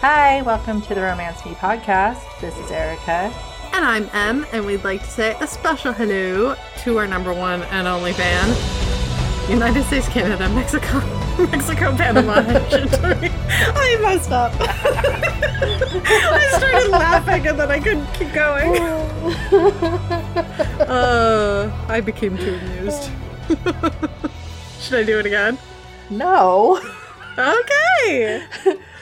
Hi, welcome to the Romance Me podcast. This is Erica. And I'm Em, and we'd like to say a special hello to our number one and only fan, United States, Canada, Mexico, Mexico, Panama. I messed up. I started laughing and then I couldn't keep going. Uh, I became too amused. Should I do it again? No. Okay.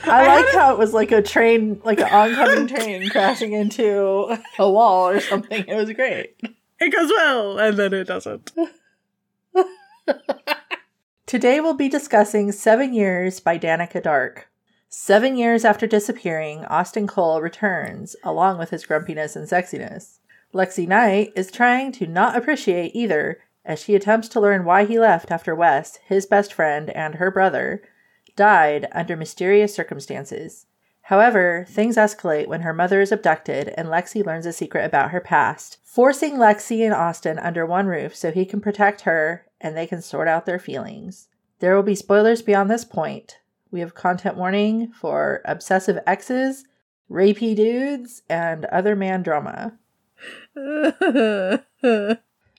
I like how it was like a train, like an oncoming train crashing into a wall or something. It was great. It goes well, and then it doesn't. Today we'll be discussing Seven Years by Dannika Dark. Seven years after disappearing, Austin Cole returns, along with his grumpiness and sexiness. Lexi Knight is trying to not appreciate either, as she attempts to learn why he left after Wes, his best friend, and her brother, died under mysterious circumstances. However, things escalate when her mother is abducted and Lexi learns a secret about her past, forcing Lexi and Austin under one roof so he can protect her and they can sort out their feelings. There will be spoilers beyond this point. We have content warning for obsessive exes, rapey dudes, and other man drama.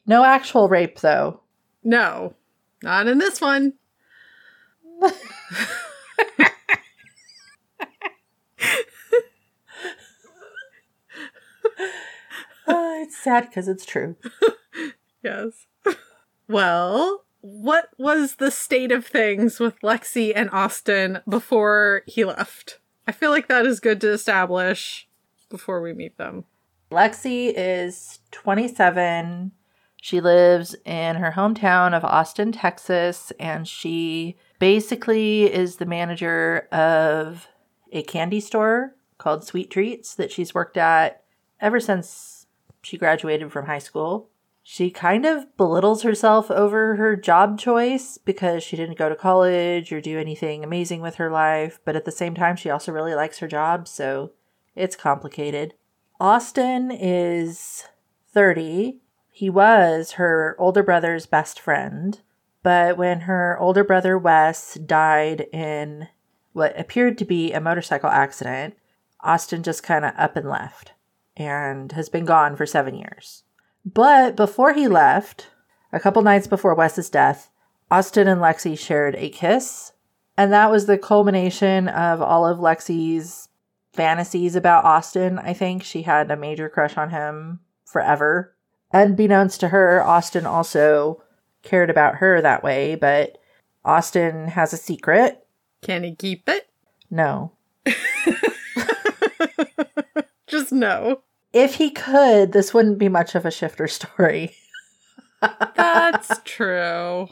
No actual rape, though. no, not in this one. Uh, it's sad because it's true. Yes. Well, what was the state of things with Lexi and Austin before he left? I feel like that is good to establish before we meet them. Lexi is 27. She lives in her hometown of Austin, Texas, and she basically is the manager of a candy store called Sweet Treats that she's worked at ever since she graduated from high school. She kind of belittles herself over her job choice because she didn't go to college or do anything amazing with her life, but at the same time, she also really likes her job, so it's complicated. Austin is 30. He was her older brother's best friend, but when her older brother Wes died in what appeared to be a motorcycle accident, Austin just kind of up and left and has been gone for seven years. But before he left, a couple nights before Wes's death, Austin and Lexi shared a kiss. And that was the culmination of all of Lexi's fantasies about Austin. I think she had a major crush on him forever. Unbeknownst to her, Austin also cared about her that way, but Austin has a secret. Can he keep it? No. Just no. If he could, this wouldn't be much of a shifter story. That's true.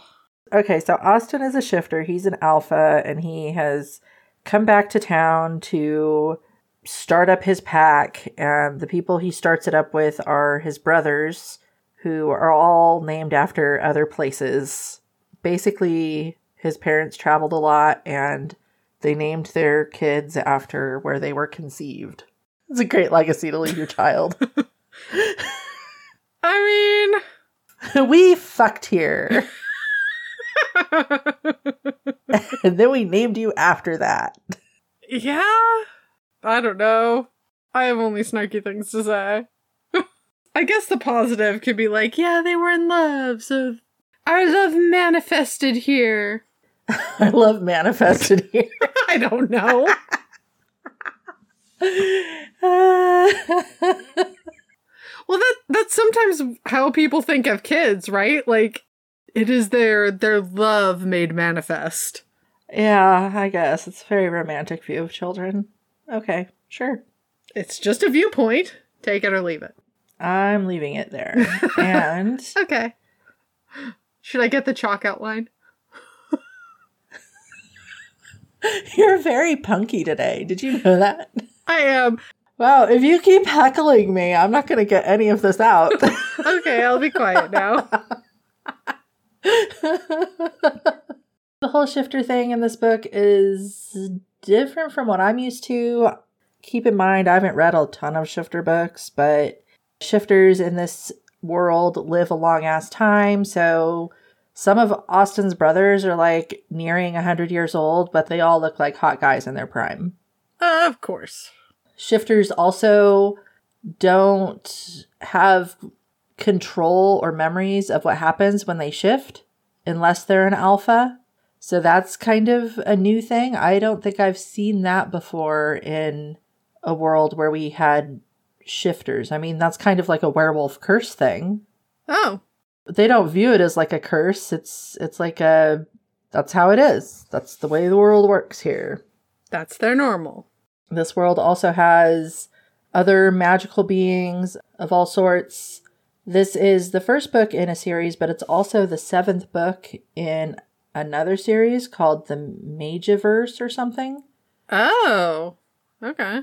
Okay, so Austin is a shifter. He's an alpha, and he has come back to town to start up his pack. And the people he starts it up with are his brothers, who are all named after other places. Basically, his parents traveled a lot, and they named their kids after where they were conceived. It's a great legacy to leave your child. I mean, we fucked here. and then we named you after that. yeah. I don't know. I have only snarky things to say. I guess the positive could be like, yeah, they were in love, so our love manifested here. I love manifested here. I don't know. Well, that that's sometimes how people think of kids, right? Like it is their their love made manifest. yeah, I guess. It's a very romantic view of children. Okay, sure. It's just a viewpoint. Take it or leave it. I'm leaving it there. and Okay. Should I get the chalk outline? you're very punky today. Did you know that? I am. Wow, if you keep heckling me, I'm not going to get any of this out. Okay, I'll be quiet now. the whole shifter thing in this book is different from what I'm used to. Keep in mind, I haven't read a ton of shifter books, but shifters in this world live a long ass time. So some of Austin's brothers are like nearing 100 years old, but they all look like hot guys in their prime. Uh, of course. Shifters also don't have control or memories of what happens when they shift unless they're an alpha. So that's kind of a new thing. I don't think I've seen that before in a world where we had shifters. I mean, that's kind of like a werewolf curse thing. Oh, They don't view it as like a curse. It's it's like a that's how it is. That's the way the world works here. that's their normal. This world also has other magical beings of all sorts. This is the first book in a series, but it's also the seventh book in another series called the Mageverse or something. Oh, okay.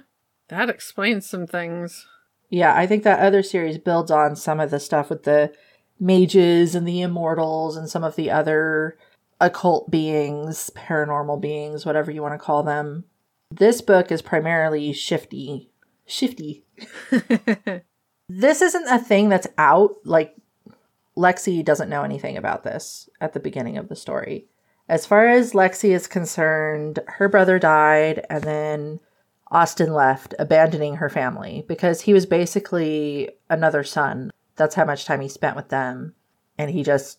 That explains some things. Yeah, I think that other series builds on some of the stuff with the mages and the immortals and some of the other occult beings, paranormal beings, whatever you want to call them. This book is primarily shifty. Shifty. this isn't a thing that's out. Like, Lexi doesn't know anything about this at the beginning of the story. As far as Lexi is concerned, her brother died, and then Austin left, abandoning her family because he was basically another son. That's how much time he spent with them, and he just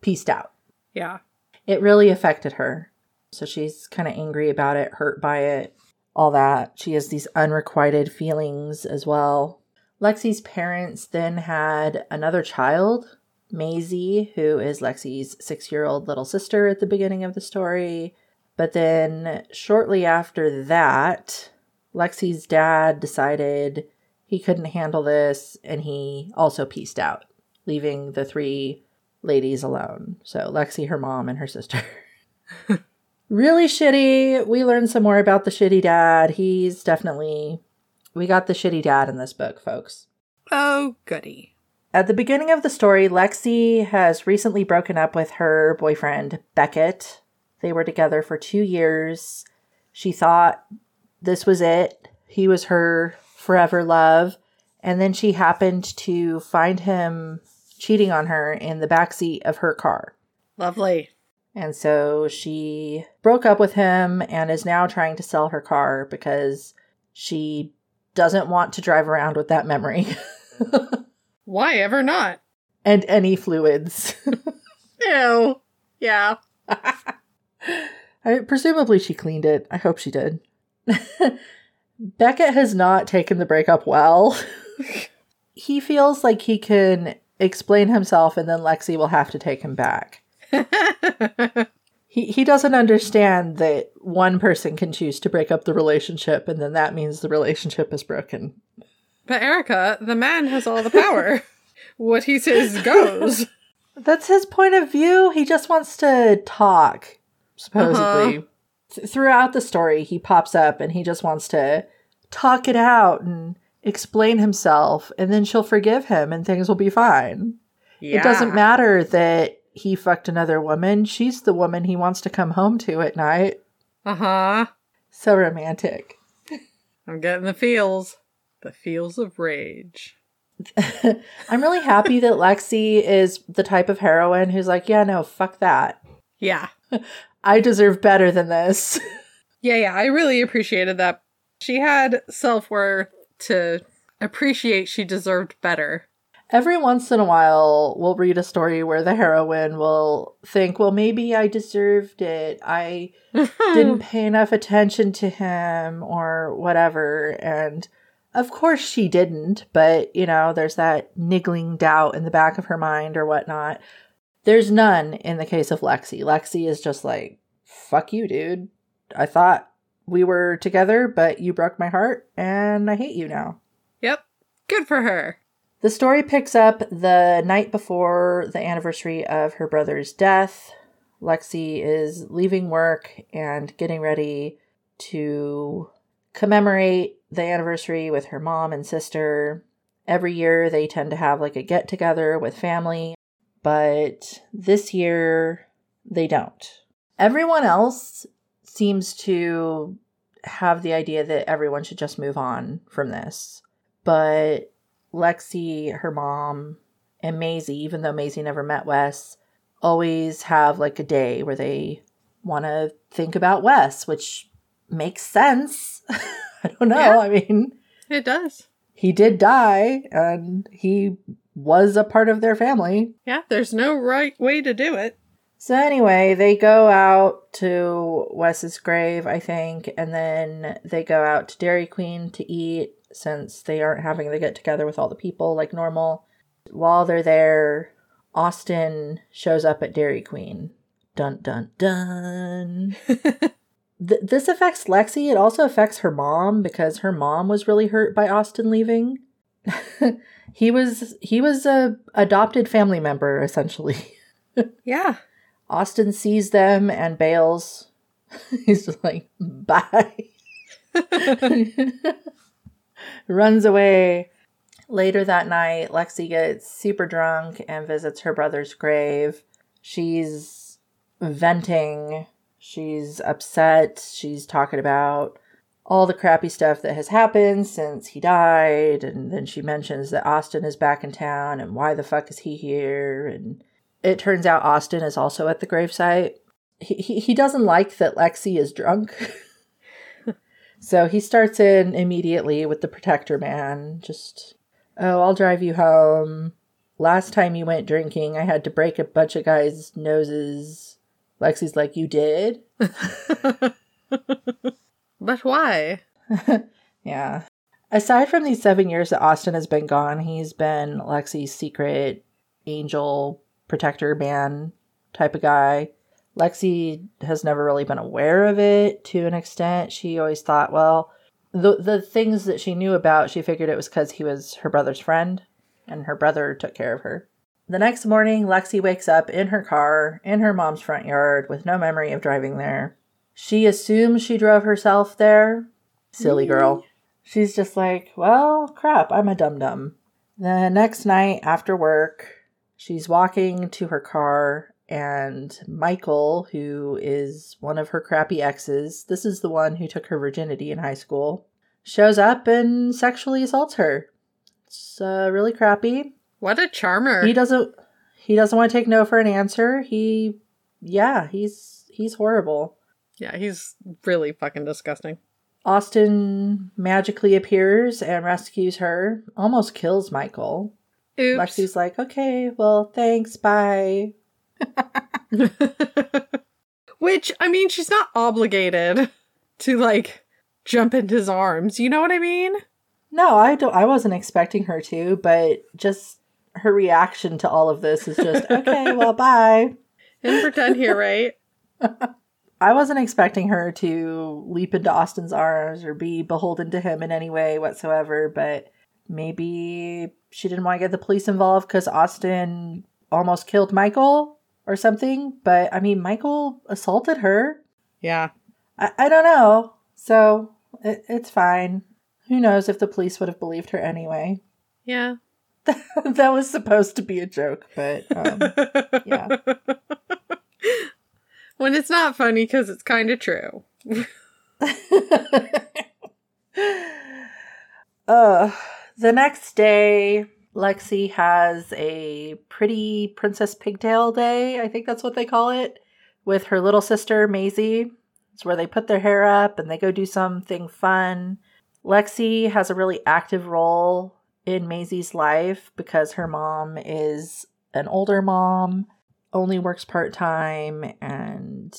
pieced out. yeah. It really affected her. So she's kind of angry about it, hurt by it, all that. She has these unrequited feelings as well. Lexi's parents then had another child, Maisie, who is Lexi's six year old little sister at the beginning of the story. But then shortly after that, Lexi's dad decided he couldn't handle this and he also pieced out, leaving the three ladies alone. So Lexi, her mom, and her sister. really shitty. We learned some more about the shitty dad. He's definitely. We got the shitty dad in this book, folks. Oh, goody. At the beginning of the story, Lexi has recently broken up with her boyfriend, Beckett. They were together for two years. She thought this was it. He was her forever love. And then she happened to find him cheating on her in the backseat of her car. Lovely. And so she broke up with him and is now trying to sell her car because she doesn't want to drive around with that memory Why ever not? and any fluids. Ew. Yeah. I, presumably she cleaned it. I hope she did. Beckett has not taken the breakup well. he feels like he can explain himself and then Lexi will have to take him back. He he doesn't understand that one person can choose to break up the relationship and then that means the relationship is broken. but Erica, the man has all the power. what he says goes. That's his point of view. He just wants to talk, supposedly. Th- throughout the story, he pops up and he just wants to talk it out and explain himself, and then she'll forgive him and things will be fine. It doesn't matter that he fucked another woman. She's the woman he wants to come home to at night. Uh huh. So romantic. I'm getting the feels. The feels of rage. I'm really happy that Lexi is the type of heroine who's like, yeah, no, fuck that. Yeah. I deserve better than this. Yeah, yeah. I really appreciated that. She had self worth to appreciate she deserved better. Every once in a while, we'll read a story where the heroine will think, well, maybe I deserved it. I didn't pay enough attention to him or whatever. And of course she didn't, but you know, there's that niggling doubt in the back of her mind or whatnot. There's none in the case of Lexi. Lexi is just like, fuck you, dude. I thought we were together, but you broke my heart and I hate you now. Yep. Good for her. The story picks up the night before the anniversary of her brother's death. Lexi is leaving work and getting ready to commemorate the anniversary with her mom and sister. Every year they tend to have like a get together with family, but this year they don't. Everyone else seems to have the idea that everyone should just move on from this. But Lexi, her mom, and Maisie, even though Maisie never met Wes, always have like a day where they want to think about Wes, which makes sense. I don't know. Yeah. I mean, It does. he did die and he was a part of their family. Yeah, there's no right way to do it. So anyway, they go out to Wes's grave, I think, and then they go out to Dairy Queen to eat since they aren't having the get together with all the people like normal. While they're there, Austin shows up at Dairy Queen. Dun dun dun. Th- this affects Lexi. It also affects her mom because her mom was really hurt by Austin leaving. he was he was a adopted family member essentially. Yeah. Austin sees them and bails. He's just like, bye. Runs away. Later that night, Lexi gets super drunk and visits her brother's grave. She's venting. She's upset. She's talking about all the crappy stuff that has happened since he died. And then she mentions that Austin is back in town and why the fuck is he here? And it turns out Austin is also at the gravesite. He, he, he doesn't like that Lexi is drunk. so he starts in immediately with the protector man. Just, oh, I'll drive you home. Last time you went drinking, I had to break a bunch of guys' noses. Lexi's like, You did? But why? Yeah. Aside from these seven years that Austin has been gone, he's been Lexi's secret angel protector man type of guy. Lexi has never really been aware of it to an extent. She always thought, well, the the things that she knew about, she figured it was because he was her brother's friend and her brother took care of her. The next morning, Lexi wakes up in her car in her mom's front yard with no memory of driving there. She assumes she drove herself there. Silly girl. She's just like, well, crap, I'm a dum dum. The next night after work, she's walking to her car, and Michael, who is one of her crappy exes, this is the one who took her virginity in high school, shows up and sexually assaults her. It's uh, really crappy. What a charmer. He doesn't. He doesn't want to take no for an answer. He, yeah, he's he's horrible. Yeah, he's really fucking disgusting. Austin magically appears and rescues her, almost kills Michael. Oops. Lexi's like, okay, well, thanks, bye. Which, I mean, she's not obligated to, like, jump into his arms. You know what I mean? No, I don't. I wasn't expecting her to, but just her reaction to all of this is just, okay, well, bye. And pretend here, right? I wasn't expecting her to leap into Austin's arms or be beholden to him in any way whatsoever, but maybe she didn't want to get the police involved because Austin almost killed Michael or something. But I mean, Michael assaulted her. Yeah. I, I don't know. So it, it's fine. Who knows if the police would have believed her anyway? Yeah. that was supposed to be a joke, but um, yeah. When it's not funny because it's kind of true. uh, the next day, Lexi has a pretty Princess Pigtail day. I think that's what they call it. With her little sister, Maisie. It's where they put their hair up and they go do something fun. Lexi has a really active role in Maisie's life because her mom is an older mom, only works part time, and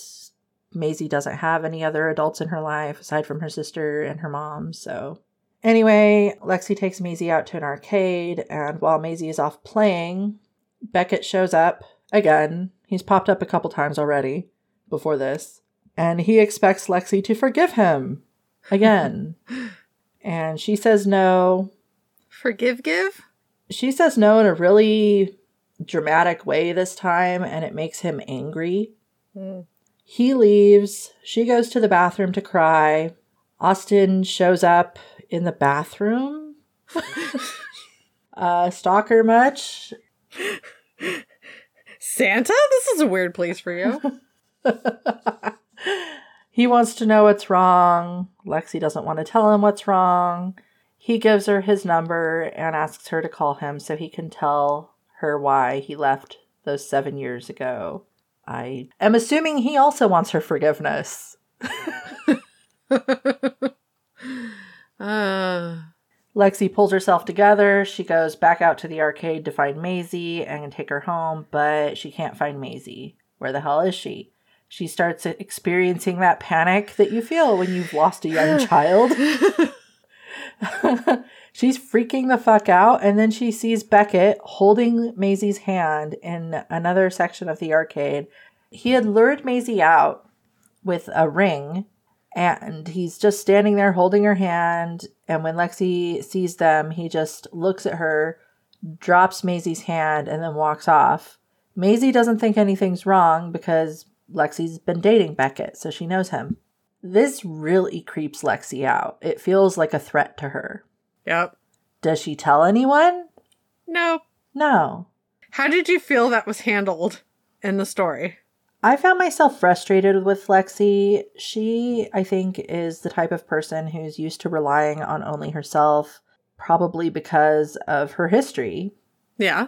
Maisie doesn't have any other adults in her life aside from her sister and her mom. So, anyway, Lexi takes Maisie out to an arcade, and while Maisie is off playing, Beckett shows up again. He's popped up a couple times already before this, and he expects Lexi to forgive him again. and she says no. Forgive, give? She says no in a really dramatic way this time, and it makes him angry. Mm. He leaves. She goes to the bathroom to cry. Austin shows up in the bathroom. uh, stalker much? Santa? This is a weird place for you. he wants to know what's wrong. Lexi doesn't want to tell him what's wrong. He gives her his number and asks her to call him so he can tell her why he left those seven years ago. I am assuming he also wants her forgiveness. uh, Lexi pulls herself together. She goes back out to the arcade to find Maisie and take her home, but she can't find Maisie. Where the hell is she? She starts experiencing that panic that you feel when you've lost a young child. She's freaking the fuck out, and then she sees Beckett holding Maisie's hand in another section of the arcade. He had lured Maisie out with a ring, and he's just standing there holding her hand. And when Lexi sees them, he just looks at her, drops Maisie's hand, and then walks off. Maisie doesn't think anything's wrong because Lexi's been dating Beckett, so she knows him. This really creeps Lexi out. It feels like a threat to her. Yep. Does she tell anyone? Nope. No. How did you feel that was handled in the story? I found myself frustrated with Lexi. She, I think, is the type of person who's used to relying on only herself, probably because of her history. Yeah.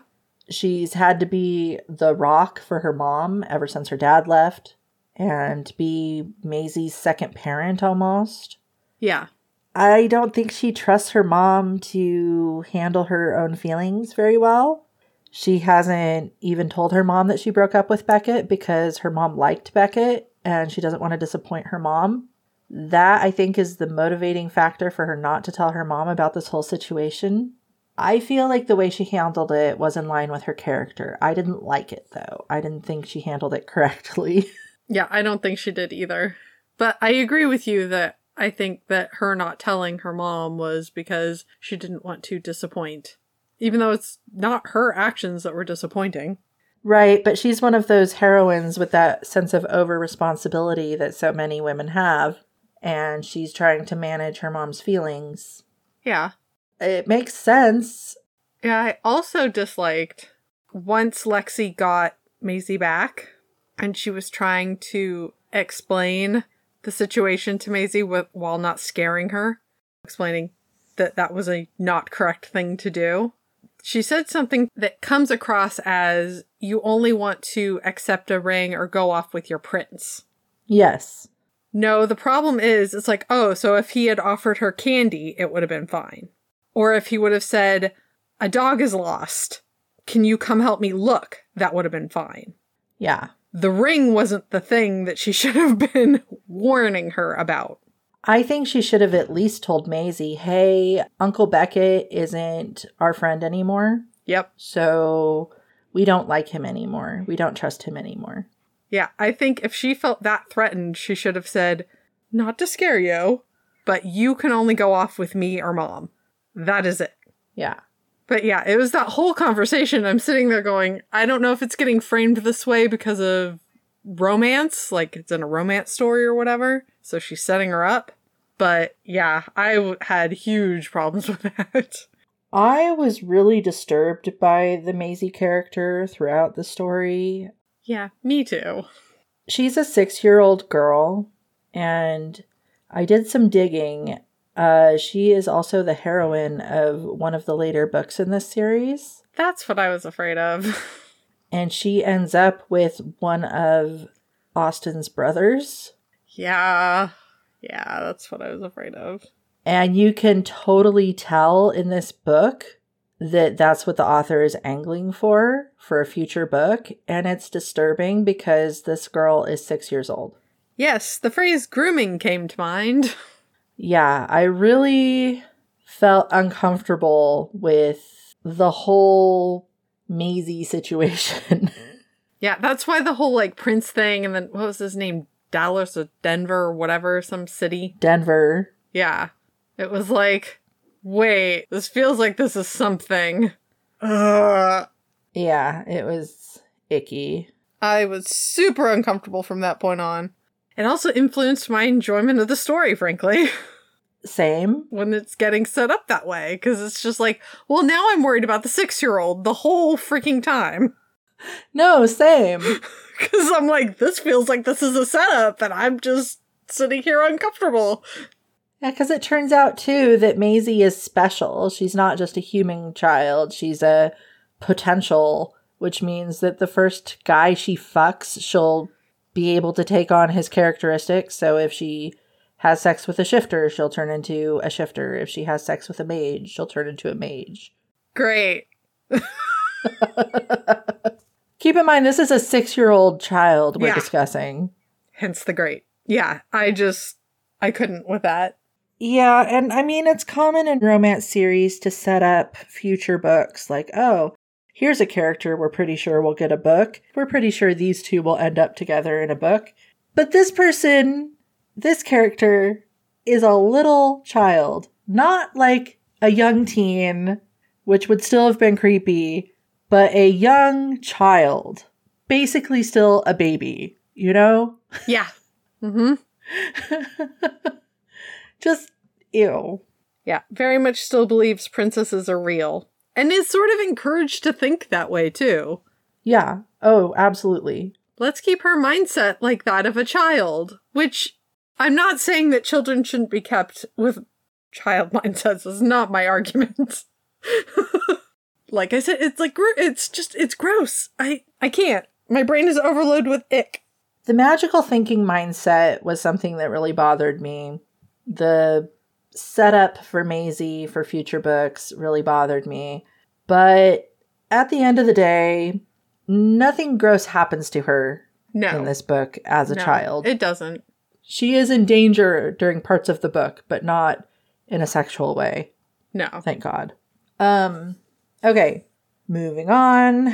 She's had to be the rock for her mom ever since her dad left and be Maisie's second parent almost. Yeah. I don't think she trusts her mom to handle her own feelings very well. She hasn't even told her mom that she broke up with Beckett because her mom liked Beckett and she doesn't want to disappoint her mom. That, I think, is the motivating factor for her not to tell her mom about this whole situation. I feel like the way she handled it was in line with her character. I didn't like it, though. I didn't think she handled it correctly. Yeah, I don't think she did either. But I agree with you that I think that her not telling her mom was because she didn't want to disappoint. Even though it's not her actions that were disappointing. Right, but she's one of those heroines with that sense of over responsibility that so many women have, and she's trying to manage her mom's feelings. Yeah. It makes sense. Yeah, I also disliked once Lexi got Maisie back and she was trying to explain the situation to Maisie with, while not scaring her, explaining that that was a not correct thing to do. She said something that comes across as you only want to accept a ring or go off with your prince. Yes. No, the problem is, it's like, oh, so if he had offered her candy, it would have been fine. Or if he would have said, a dog is lost. Can you come help me look? That would have been fine. Yeah. The ring wasn't the thing that she should have been warning her about. I think she should have at least told Maisie, hey, Uncle Beckett isn't our friend anymore, Yep. so we don't like him anymore. We don't trust him anymore. Yeah, I think if she felt that threatened, she should have said, not to scare you, but you can only go off with me or mom. That is it. Yeah. But yeah, it was that whole conversation. I'm sitting there going, I don't know if it's getting framed this way because of romance, like it's in a romance story or whatever. So she's setting her up. But yeah, I w- had huge problems with that. I was really disturbed by the Maisie character throughout the story. yeah, me too. she's a six year old girl, and I did some digging. Uh, she is also the heroine of one of the later books in this series, That's what I was afraid of. and she ends up with one of Austin's brothers. yeah. Yeah, that's what I was afraid of. And you can totally tell in this book that that's what the author is angling for for a future book. And it's disturbing because this girl is six years old. Yes, the phrase grooming came to mind. Yeah, I really felt uncomfortable with the whole Maisie situation. Yeah, that's why the whole like Prince thing and then what was his name? Dallas or Denver or whatever, some city. Denver. Yeah. It was like, wait, this feels like this is something. Ugh. Yeah, it was icky. I was super uncomfortable from that point on. It also influenced my enjoyment of the story, frankly, Same. when it's getting set up that way. Because it's just like, well, now I'm worried about the six year old the whole freaking time. No, same. Because I'm like, this feels like this is a setup, and I'm just sitting here uncomfortable. Yeah, because it turns out too that Maisie is special. She's not just a human child, she's a potential, which means that the first guy she fucks, she'll be able to take on his characteristics. So if she has sex with a shifter, she'll turn into a shifter. If she has sex with a mage, she'll turn into a mage. Great. Keep in mind, this is a six year old child we're Yeah. discussing. Hence the great. Yeah, I just I couldn't with that. Yeah, and I mean, it's common in romance series to set up future books like, oh, here's a character we're pretty sure will get a book. We're pretty sure these two will end up together in a book. But this person, this character, is a little child, not like a young teen, which would still have been creepy, but a young child. Basically, still a baby, you know? Yeah. Mm-hmm. Just ew. Yeah. Very much still believes princesses are real. And is sort of encouraged to think that way too. Yeah. Oh, absolutely. Let's keep her mindset like that of a child. Which I'm not saying that children shouldn't be kept with child mindsets. Is not my argument. like I said, it's like it's just it's gross. I I can't. My brain is overloaded with ick. The magical thinking mindset was something that really bothered me. The setup for Maisie for future books really bothered me. But at the end of the day, nothing gross happens to her No, in this book as a No, child. it doesn't. she is in danger during parts of the book, but not in a sexual way. No. Thank God. Um okay, moving on.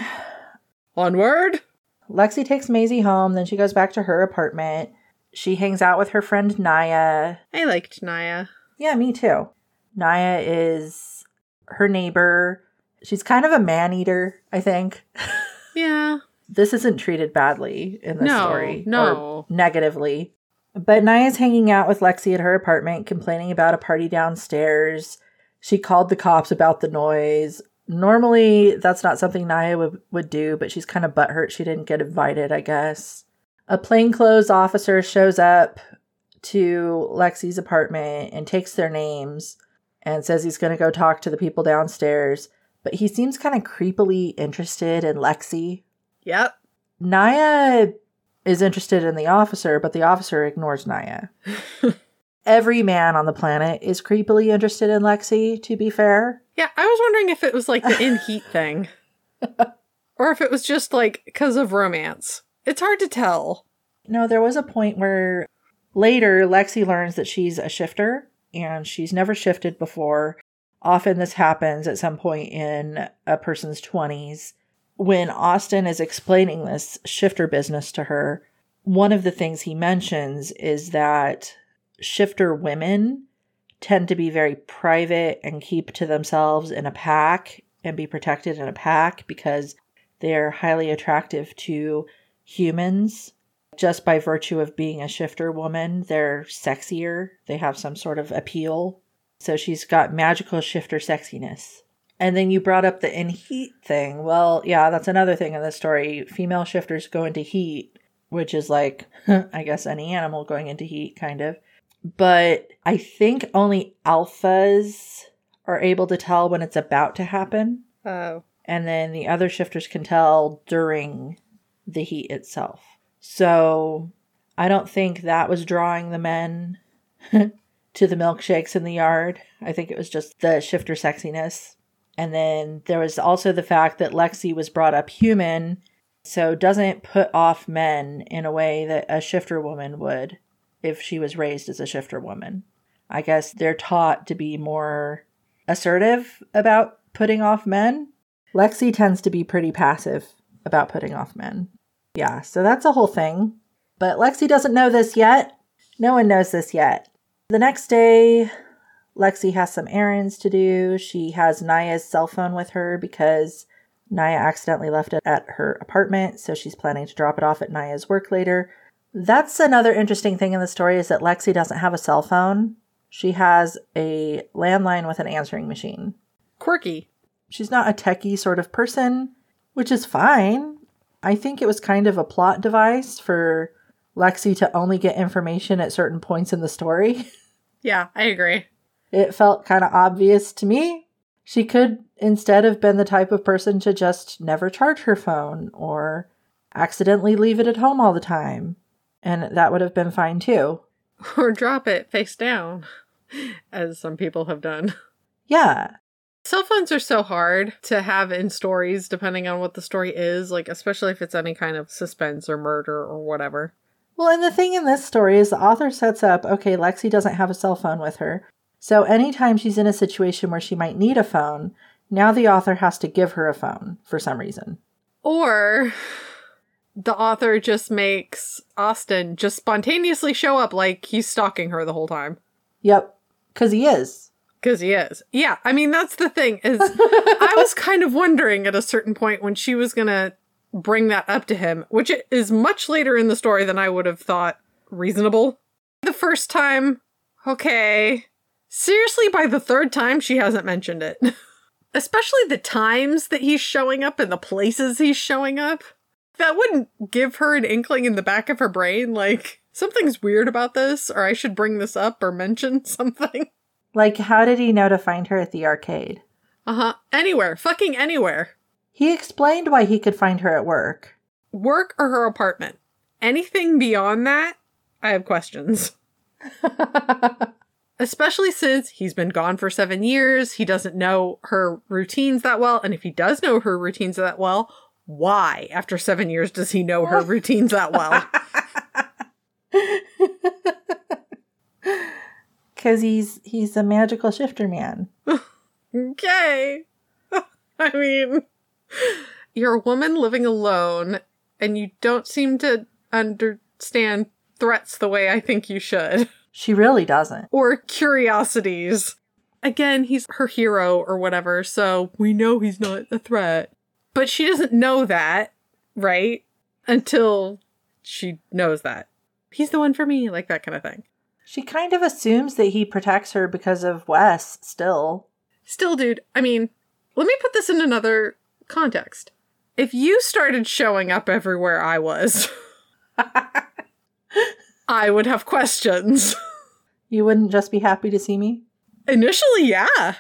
Onward. Lexi takes Maisie home, then she goes back to her apartment. She hangs out with her friend Naya. I liked Naya. Yeah, me too. Naya is her neighbor. She's kind of a man eater, I think. Yeah. This isn't treated badly in the No, story. no. Or negatively. But Naya's hanging out with Lexi at her apartment, complaining about a party downstairs. She called the cops about the noise. Normally, that's not something Naya would, would do, but she's kind of butthurt she didn't get invited, I guess. A plainclothes officer shows up to Lexi's apartment and takes their names and says he's going to go talk to the people downstairs. But he seems kind of creepily interested in Lexi. Yep. Naya is interested in the officer, but the officer ignores Naya. Every man on the planet is creepily interested in Lexi, to be fair. Yeah, I was wondering if it was like the in heat thing. or if it was just like because of romance. It's hard to tell. No, there was a point where later Lexi learns that she's a shifter and she's never shifted before. Often this happens at some point in a person's 20s. When Austin is explaining this shifter business to her, one of the things he mentions is that shifter women tend to be very private and keep to themselves in a pack and be protected in a pack because they're highly attractive to humans just by virtue of being a shifter woman, they're sexier. They have some sort of appeal. So she's got magical shifter sexiness. And then you brought up the in heat thing. Well, yeah, that's another thing in the story. Female shifters go into heat, which is like, I guess, any animal going into heat, kind of. But I think only alphas are able to tell when it's about to happen. Oh. And then the other shifters can tell during the heat itself. So I don't think that was drawing the men to the milkshakes in the yard. I think it was just the shifter sexiness. And then there was also the fact that Lexi was brought up human, so doesn't put off men in a way that a shifter woman would if she was raised as a shifter woman. I guess they're taught to be more assertive about putting off men. Lexi tends to be pretty passive about putting off men. Yeah, so that's a whole thing. But Lexi doesn't know this yet. No one knows this yet. The next day, Lexi has some errands to do. She has Naya's cell phone with her because Naya accidentally left it at her apartment, so she's planning to drop it off at Naya's work later. That's another interesting thing in the story is that Lexi doesn't have a cell phone. She has a landline with an answering machine. Quirky. She's not a techie sort of person, which is fine. I think it was kind of a plot device for Lexi to only get information at certain points in the story. Yeah, I agree. It felt kind of obvious to me. She could instead have been the type of person to just never charge her phone or accidentally leave it at home all the time. And that would have been fine too. or drop it face down, as some people have done. Yeah. Cell phones are so hard to have in stories depending on what the story is, like, especially if it's any kind of suspense or murder or whatever. Well, and the thing in this story is the author sets up okay, Lexi doesn't have a cell phone with her. So anytime she's in a situation where she might need a phone, now the author has to give her a phone for some reason. Or the author just makes Austin just spontaneously show up like he's stalking her the whole time. Yep, because he is. Because he is. Yeah, I mean, that's the thing, is I was kind of wondering at a certain point when she was gonna bring that up to him, which is much later in the story than I would have thought reasonable. The first time, okay. Seriously, by the third time, she hasn't mentioned it. Especially the times that he's showing up and the places he's showing up. That wouldn't give her an inkling in the back of her brain, like, something's weird about this, or I should bring this up or mention something. Like, how did he know to find her at the arcade? Uh huh. Anywhere. Fucking anywhere. He explained why he could find her at work. Work or her apartment. Anything beyond that, I have questions. Especially since he's been gone for seven years, he doesn't know her routines that well, and if he does know her routines that well, why, after seven years, does he know her routines that well? Cause he's he's a magical shifter man. okay. I mean, you're a woman living alone, and you don't seem to understand threats the way I think you should. She really doesn't. Or curiosities. Again, he's her hero or whatever, so we know he's not a threat. But she doesn't know that, right? Until she knows that. He's the one for me, like that kind of thing. She kind of assumes that he protects her because of Wes still. Still, dude, I mean, let me put this in another context. If you started showing up everywhere I was, I would have questions. You wouldn't just be happy to see me? Initially, yeah.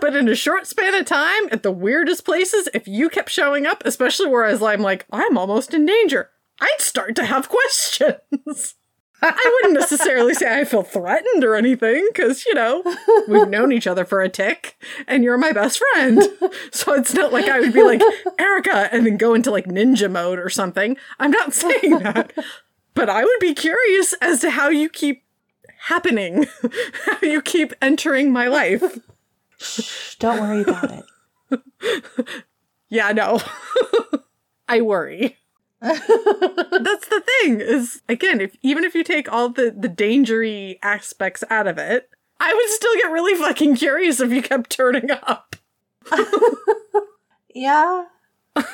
but in a short span of time, at the weirdest places, if you kept showing up, especially where I was I'm like, I'm almost in danger, I'd start to have questions. I wouldn't necessarily say I feel threatened or anything, because, you know, we've known each other for a tick, and you're my best friend. So it's not like I would be like, Erica, and then go into like ninja mode or something. I'm not saying that. But I would be curious as to how you keep happening, how you keep entering my life. Shh, don't worry about it. Yeah, no. I worry. Thing is again, if even if you take all the the dangery aspects out of it, I would still get really fucking curious if you kept turning up. Yeah,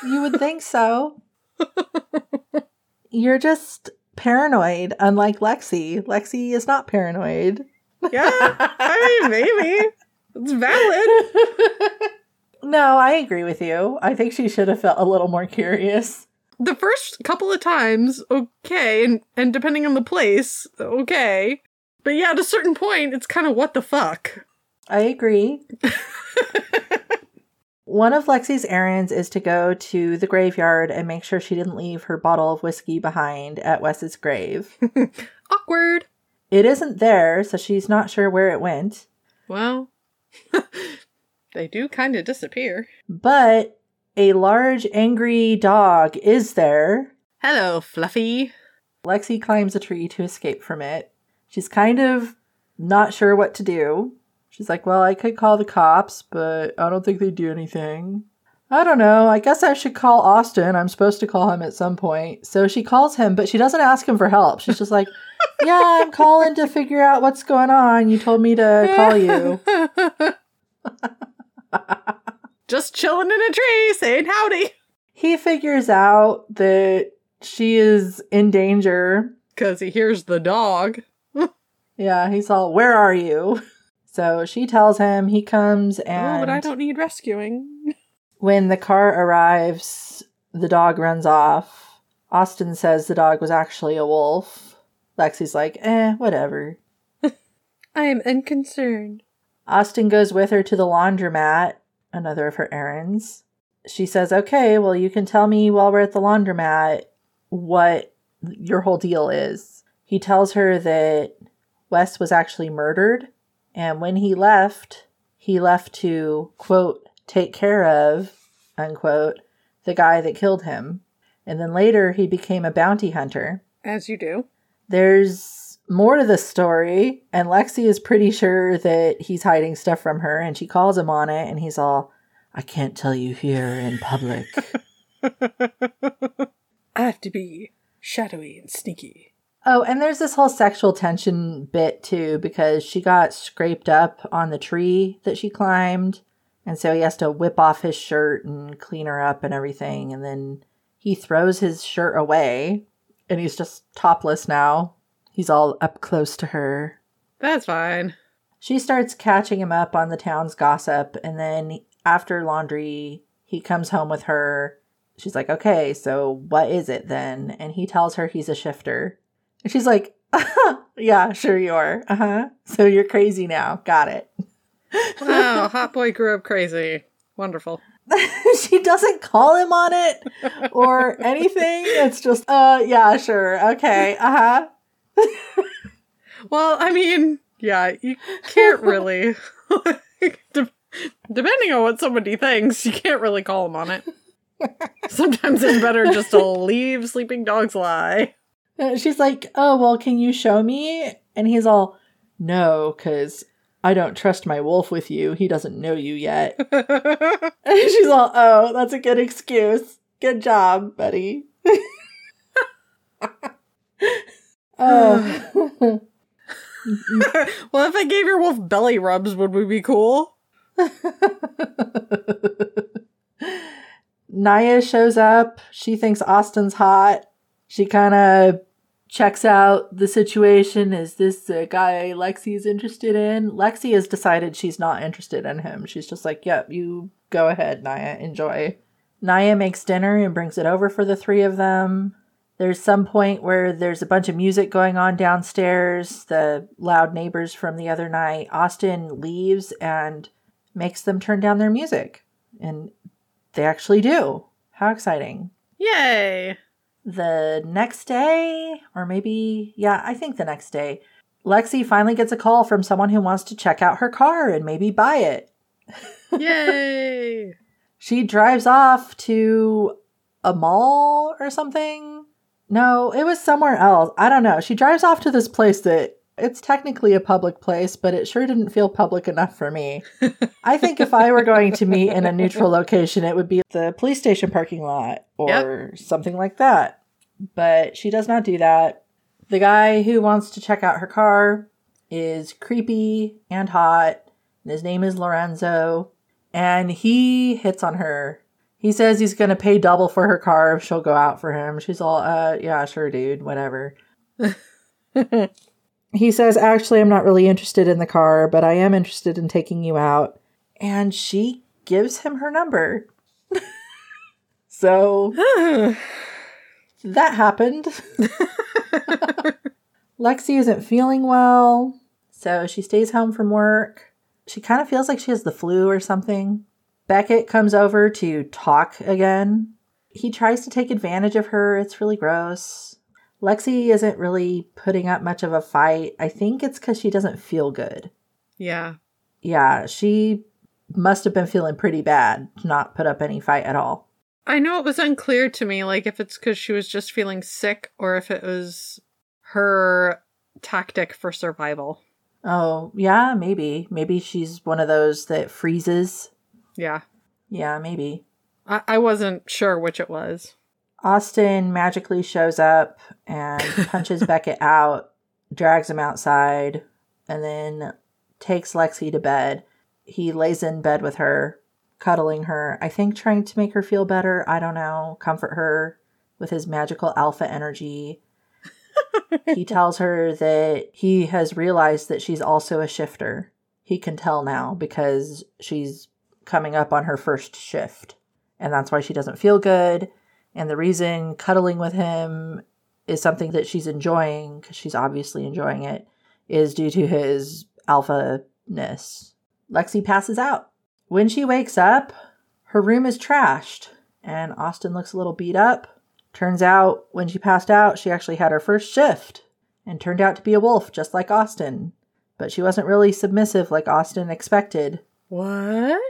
you would think so. You're just paranoid, unlike Lexi. Lexi is not paranoid. Yeah, I mean maybe it's valid. No, I agree with you. I think she should have felt a little more curious. The first couple of times, okay, and and depending on the place, okay. But yeah, at a certain point, it's kind of what the fuck. I agree. One of Lexi's errands is to go to the graveyard and make sure she didn't leave her bottle of whiskey behind at Wes's grave. Awkward. it isn't there, so she's not sure where it went. Well, they do kind of disappear. But a large, angry dog is there. Hello, Fluffy. Lexi climbs a tree to escape from it. She's kind of not sure what to do. She's like, Well, I could call the cops, but I don't think they'd do anything. I don't know. I guess I should call Austin. I'm supposed to call him at some point. So she calls him, but she doesn't ask him for help. She's just like, Yeah, I'm calling to figure out what's going on. You told me to call you. Just chilling in a tree, saying howdy. He figures out that she is in danger Because he hears the dog. Yeah, he's all, Where are you? So she tells him he comes and oh, but I don't need rescuing. when the car arrives, the dog runs off. Austin says the dog was actually a wolf. Lexi's like, eh, whatever. I am unconcerned. Austin goes with her to the laundromat, another of her errands. She says, okay, well, you can tell me while we're at the laundromat what your whole deal is. He tells her that Wes was actually murdered, and when he left, he left to, quote, take care of, unquote, the guy that killed him. And then later he became a bounty hunter. As you do. There's more to the story, and Lexi is pretty sure that he's hiding stuff from her, and she calls him on it, and he's all, I can't tell you here in public. I have to be shadowy and sneaky. Oh, and there's this whole sexual tension bit too, because she got scraped up on the tree that she climbed. And so he has to whip off his shirt and clean her up and everything. And then he throws his shirt away and he's just topless now. He's all up close to her. That's fine. She starts catching him up on the town's gossip. And then after laundry, he comes home with her. She's like, okay, so what is it then? And he tells her he's a shifter. And she's like, yeah, sure you are. Uh huh. So you're crazy now. Got it. Wow, hot boy grew up crazy. Wonderful. she doesn't call him on it or anything. It's just, uh, yeah, sure. Okay. Uh huh. Well, I mean, yeah, you can't really. de- depending on what somebody thinks, you can't really call them on it. Sometimes it's better just to leave sleeping dogs lie. She's like, oh, well, can you show me? And he's all, no, because I don't trust my wolf with you. He doesn't know you yet. And she's all, oh, that's a good excuse. Good job, buddy. Oh. well, if I gave your wolf belly rubs, would we be cool? Naya shows up. She thinks Austin's hot. She kind of checks out the situation. Is this a guy Lexi is interested in? Lexi has decided she's not interested in him. She's just like, yep, you go ahead, Naya, enjoy. Naya makes dinner and brings it over for the three of them. There's some point where there's a bunch of music going on downstairs, the loud neighbors from the other night. Austin leaves and makes them turn down their music. And they actually do. How exciting. Yay! The next day, or maybe, yeah, I think the next day, Lexi finally gets a call from someone who wants to check out her car and maybe buy it. Yay! She drives off to a mall or something. No, it was somewhere else. I don't know. She drives off to this place that it's technically a public place, but it sure didn't feel public enough for me. I think if I were going to meet in a neutral location, it would be the police station parking lot or something like that. But she does not do that. The guy who wants to check out her car is creepy and hot, and his name is Lorenzo, and he hits on her. He says he's going to pay double for her car if she'll go out for him. She's all, uh, yeah, sure, dude, whatever. he says, Actually, I'm not really interested in the car, but I am interested in taking you out. And she gives him her number. so that happened. Lexi isn't feeling well, so she stays home from work. She kind of feels like she has the flu or something. Beckett comes over to talk again. He tries to take advantage of her. It's really gross. Lexi isn't really putting up much of a fight. I think it's because she doesn't feel good. Yeah. Yeah, she must have been feeling pretty bad to not put up any fight at all. I know it was unclear to me, like, if it's because she was just feeling sick or if it was her tactic for survival. Oh, yeah, maybe. Maybe she's one of those that freezes. Yeah. Yeah, maybe. I, I wasn't sure which it was. Austin magically shows up and punches Beckett out, drags him outside, and then takes Lexi to bed. He lays in bed with her, cuddling her, I think trying to make her feel better. I don't know, comfort her with his magical alpha energy. he tells her that he has realized that she's also a shifter. He can tell now because she's coming up on her first shift. And that's why she doesn't feel good. And the reason cuddling with him is something that she's enjoying, because she's obviously enjoying it, is due to his alpha ness. Lexi passes out. When she wakes up, her room is trashed, and Austin looks a little beat up. Turns out, when she passed out, she actually had her first shift, and turned out to be a wolf just like Austin. But she wasn't really submissive like Austin expected. What?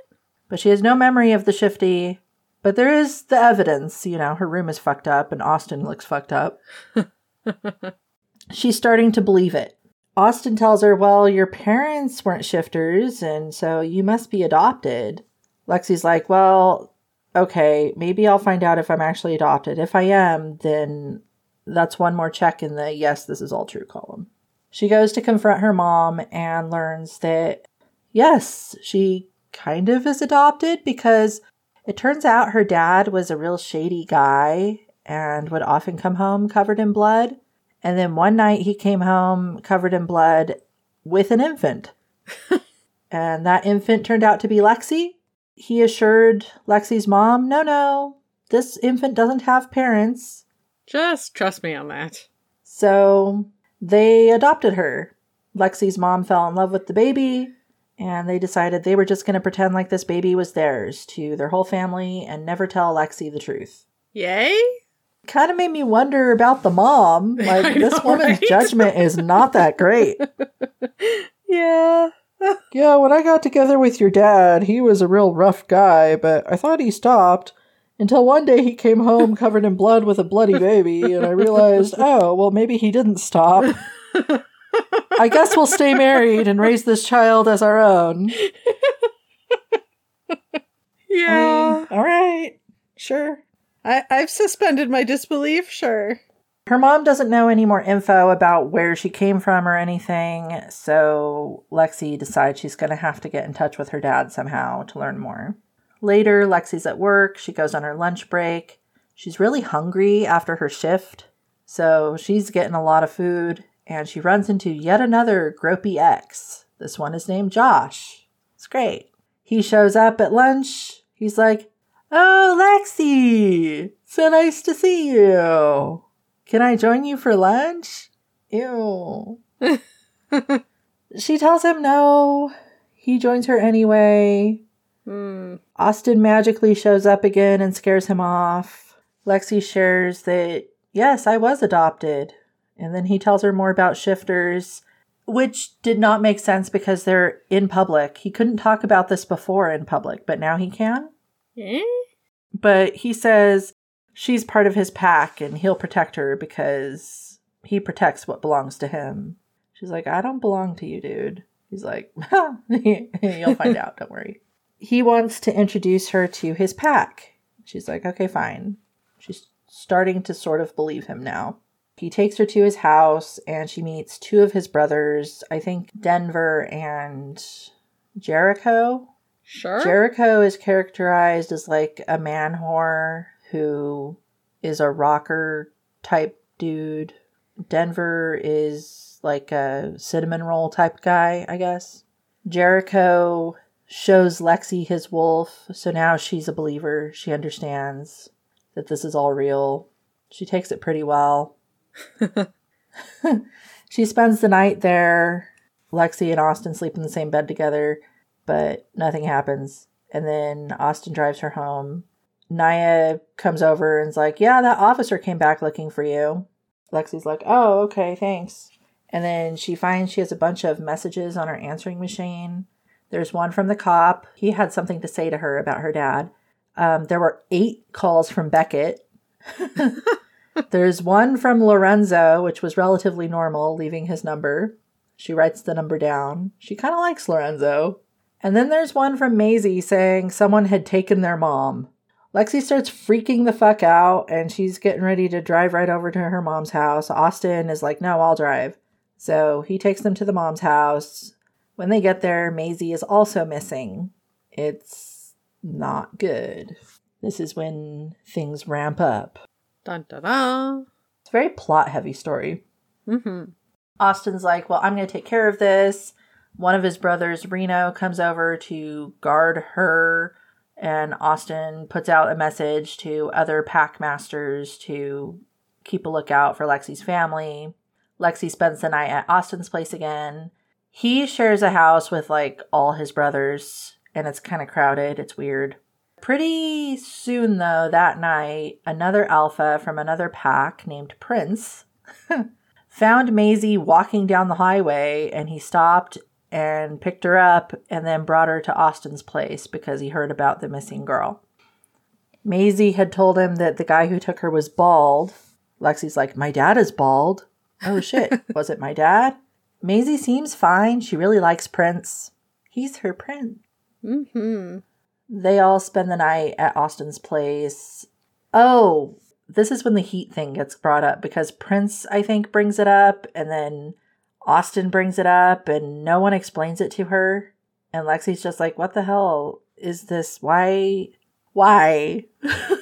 But she has no memory of the shifty. But there is the evidence, you know, her room is fucked up and Austin looks fucked up. She's starting to believe it. Austin tells her, Well, your parents weren't shifters, and so you must be adopted. Lexi's like, Well, okay, maybe I'll find out if I'm actually adopted. If I am, then that's one more check in the yes, this is all true column. She goes to confront her mom and learns that, yes, she kind of is adopted because it turns out her dad was a real shady guy and would often come home covered in blood. And then one night he came home covered in blood with an infant. and that infant turned out to be Lexi. He assured Lexi's mom, no, no, this infant doesn't have parents. Just trust me on that. So they adopted her. Lexi's mom fell in love with the baby, and they decided they were just going to pretend like this baby was theirs to their whole family and never tell Lexi the truth. Yay? Kind of made me wonder about the mom. Like, I this woman's right? judgment is not that great. Yeah. yeah, when I got together with your dad, he was a real rough guy, but I thought he stopped until one day he came home covered in blood with a bloody baby, and I realized, oh, well, maybe he didn't stop. I guess we'll stay married and raise this child as our own. Yeah. all right, sure. I, I've suspended my disbelief, sure. Her mom doesn't know any more info about where she came from or anything, so Lexi decides she's going to have to get in touch with her dad somehow to learn more. Later, Lexi's at work. She goes on her lunch break. She's really hungry after her shift, so she's getting a lot of food, and she runs into yet another gropey ex. This one is named Josh. It's great. He shows up at lunch. He's like, Oh, Lexi! So nice to see you. Can I join you for lunch? Ew. she tells him no. He joins her anyway. Hmm. Austin magically shows up again and scares him off. Lexi shares that, yes, I was adopted. And then he tells her more about shifters, which did not make sense because they're in public. He couldn't talk about this before in public, but now he can. Eh? But he says she's part of his pack and he'll protect her because he protects what belongs to him. She's like, I don't belong to you, dude. He's like, you'll find out, don't worry. He wants to introduce her to his pack. She's like, okay, fine. She's starting to sort of believe him now. He takes her to his house and she meets two of his brothers, I think Denver and Jericho. Sure. Jericho is characterized as like a man whore who is a rocker type dude. Denver is like a cinnamon roll type guy, I guess. Jericho shows Lexi his wolf, so now she's a believer. She understands that this is all real. She takes it pretty well. she spends the night there. Lexi and Austin sleep in the same bed together but nothing happens. And then Austin drives her home. Naya comes over and's like, Yeah, that officer came back looking for you. Lexi's like, Oh, okay, thanks. And then she finds she has a bunch of messages on her answering machine. There's one from the cop. He had something to say to her about her dad. Um, there were eight calls from Beckett. There's one from Lorenzo, which was relatively normal, leaving his number. She writes the number down. She kind of likes Lorenzo. And then there's one from Maisie saying someone had taken their mom. Lexi starts freaking the fuck out and she's getting ready to drive right over to her mom's house. Austin is like, no, I'll drive. So he takes them to the mom's house. When they get there, Maisie is also missing. It's not good. This is when things ramp up. Dun da da. It's a very plot heavy story. Mm-hmm. Austin's like, well, I'm going to take care of this. One of his brothers, Reno, comes over to guard her, and Austin puts out a message to other pack masters to keep a lookout for Lexi's family. Lexi spends the night at Austin's place again. He shares a house with like all his brothers, and it's kind of crowded. It's weird. Pretty soon, though, that night, another alpha from another pack named Prince found Maisie walking down the highway and he stopped and picked her up and then brought her to Austin's place because he heard about the missing girl. Maisie had told him that the guy who took her was bald. Lexi's like, My dad is bald. Oh shit, was it my dad? Maisie seems fine. She really likes Prince. He's her prince. Mm-hmm. They all spend the night at Austin's place. Oh, this is when the heat thing gets brought up because Prince, I think, brings it up, and then Austin brings it up, and no one explains it to her. And Lexi's just like, What the hell is this? Why? Why?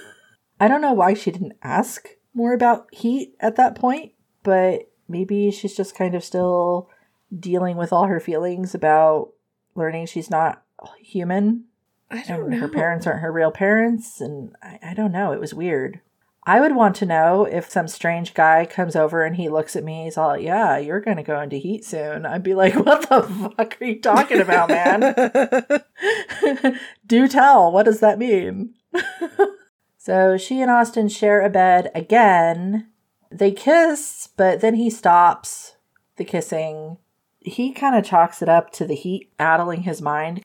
I don't know why she didn't ask more about heat at that point, but maybe she's just kind of still dealing with all her feelings about learning she's not human I don't and know. her parents aren't her real parents and I, I don't know. It was weird. I would want to know if some strange guy comes over and he looks at me he's all yeah you're gonna go into heat soon. I'd be like what the fuck are you talking about man? Do tell. What does that mean? So she and austin share a bed again. They kiss but then he stops the kissing. He kind of chalks it up to the heat addling his mind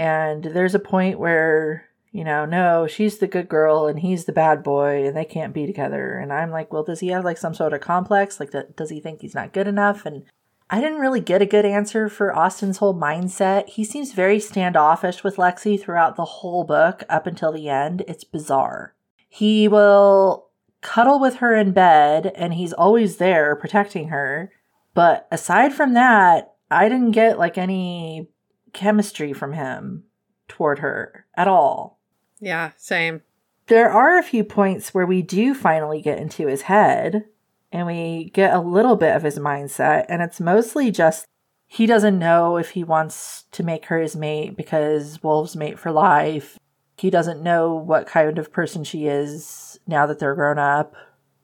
and there's a point where, you know, no, she's the good girl and he's the bad boy and they can't be together. And I'm like, well, does he have like some sort of complex? Like, does he think he's not good enough? And I didn't really get a good answer for Austin's whole mindset. He seems very standoffish with Lexi throughout the whole book up until the end. It's bizarre. He will cuddle with her in bed and he's always there protecting her. But aside from that, I didn't get like any chemistry from him toward her at all. yeah, same. There are a few points where we do finally get into his head and we get a little bit of his mindset, and it's mostly just he doesn't know if he wants to make her his mate because wolves mate for life. He doesn't know what kind of person she is now that they're grown up,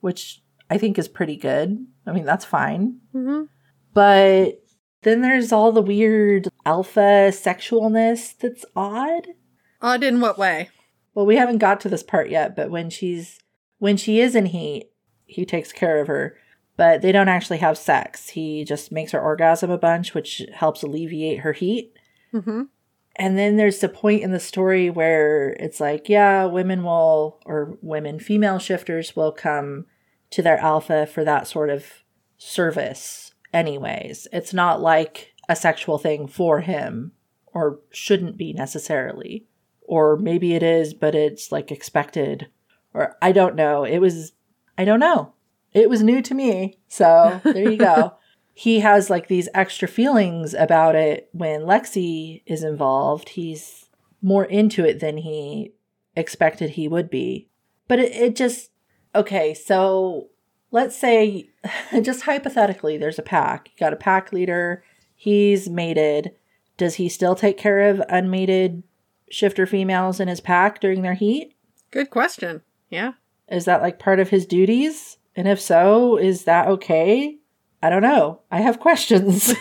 which I think is pretty good. I mean, that's fine. Mm-hmm. But then there's all the weird alpha sexualness that's odd. Odd in what way? Well, we haven't got to this part yet, but when she's when she is in heat, he takes care of her. But they don't actually have sex. He just makes her orgasm a bunch, which helps alleviate her heat. Mm-hmm. And then there's the point in the story where it's like, yeah, women will, or women, female shifters will come to their alpha for that sort of service, anyways. It's not like a sexual thing for him, or shouldn't be necessarily. Or maybe it is, but it's like expected. Or I don't know. It was, I don't know. It was new to me. So there you go he has like these extra feelings about it when Lexi is involved. He's more into it than he expected he would be. But it, it just, okay, so let's say, just hypothetically, there's a pack. You got a pack leader, he's mated. Does he still take care of unmated shifter females in his pack during their heat? Good question. Yeah. Is that like part of his duties? And if so, is that okay? I don't know. I have questions.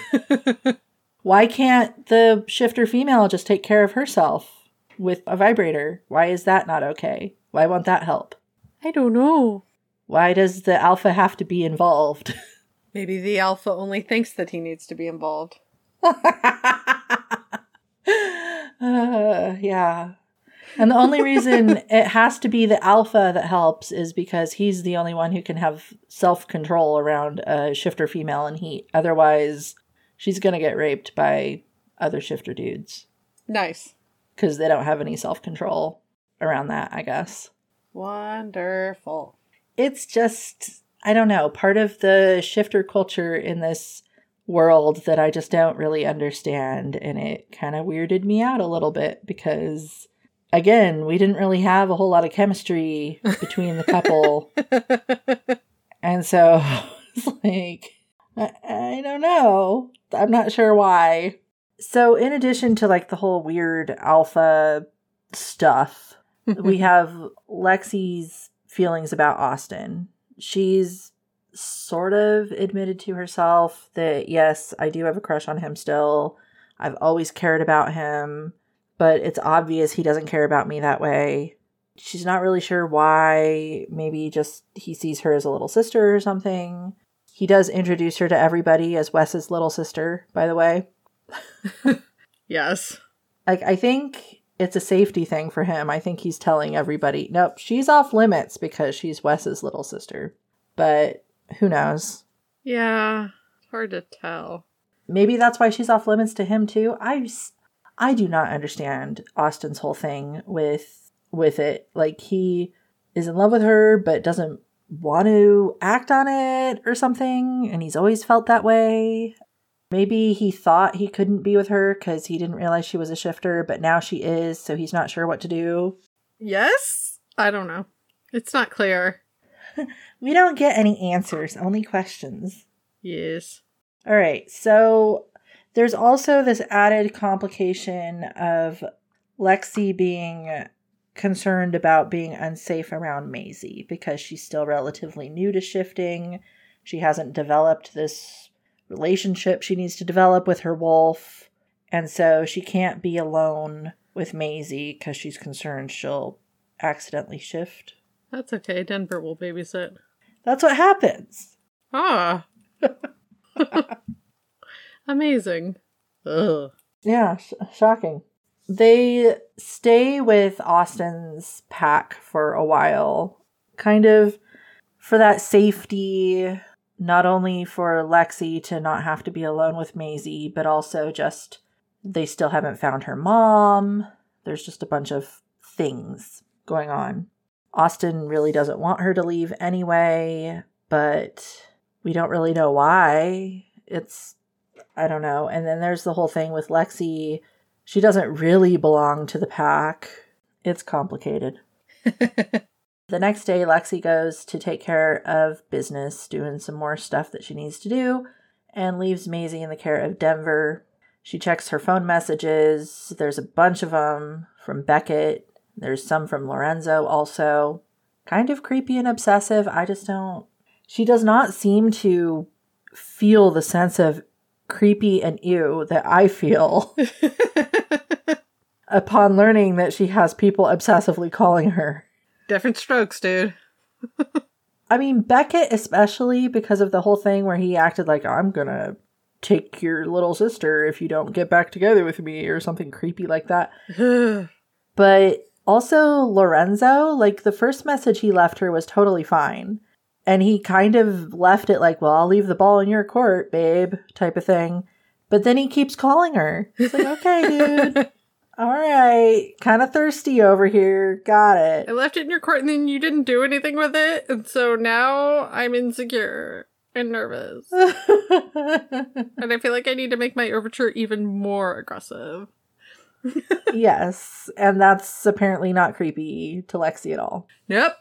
Why can't the shifter female just take care of herself with a vibrator? Why is that not okay? Why won't that help? I don't know. Why does the alpha have to be involved? Maybe the alpha only thinks that he needs to be involved. Uh, yeah. And the only reason it has to be the alpha that helps is because he's the only one who can have self control around a shifter female in heat. Otherwise, she's going to get raped by other shifter dudes Nice. because they don't have any self control around that, I guess. Wonderful. It's just, I don't know, part of the shifter culture in this world that I just don't really understand. And it kind of weirded me out a little bit because, again, we didn't really have a whole lot of chemistry between the couple. and so it's like, I, I don't know. I'm not sure why. So, in addition to like the whole weird alpha stuff, we have Lexi's feelings about Austin. She's sort of admitted to herself that yes, I do have a crush on him still. I've always cared about him, but it's obvious he doesn't care about me that way. She's not really sure why. Maybe just he sees her as a little sister or something. He does introduce her to everybody as Wes's little sister, by the way. Yes. Like, I think it's a safety thing for him. I think he's telling everybody, nope, she's off limits because she's Wes's little sister. But who knows? Yeah. Hard to tell. Maybe that's why she's off limits to him too. I I do not understand Austin's whole thing with with it. Like he is in love with her but doesn't want to act on it or something and he's always felt that way. Maybe he thought he couldn't be with her cuz he didn't realize she was a shifter, but now she is, so he's not sure what to do. Yes? I don't know. It's not clear. We don't get any answers, only questions. Yes. All right. So there's also this added complication of Lexi being concerned about being unsafe around Maisie because she's still relatively new to shifting. She hasn't developed this relationship she needs to develop with her wolf. And so she can't be alone with Maisie because she's concerned she'll accidentally shift. That's okay. Denver will babysit. That's what happens. Ah. Amazing. Ugh. Yeah, sh- shocking. They stay with Austin's pack for a while, kind of for that safety, not only for Lexi to not have to be alone with Maisie, but also just they still haven't found her mom. There's just a bunch of things going on. Austin really doesn't want her to leave anyway, but we don't really know why. It's I don't know. And then there's the whole thing with Lexi. She doesn't really belong to the pack. It's complicated. The next day, Lexi goes to take care of business, doing some more stuff that she needs to do, and leaves Maisie in the care of Denver. She checks her phone messages. There's a bunch of them from Beckett. There's some from Lorenzo also. Kind of creepy and obsessive. I just don't. She does not seem to feel the sense of creepy and ew that I feel upon learning that she has people obsessively calling her. Different strokes, dude. I mean, Beckett, especially because of the whole thing where he acted like, I'm gonna take your little sister if you don't get back together with me, or something creepy like that. But also, Lorenzo, like, the first message he left her was totally fine. And he kind of left it like, well, I'll leave the ball in your court, babe, type of thing. But then he keeps calling her. He's like, okay, dude. All right. Kind of thirsty over here. Got it. I left it in your court and then you didn't do anything with it. And so now I'm insecure and nervous. and I feel like I need to make my overture even more aggressive. yes. And that's apparently not creepy to Lexi at all. Nope.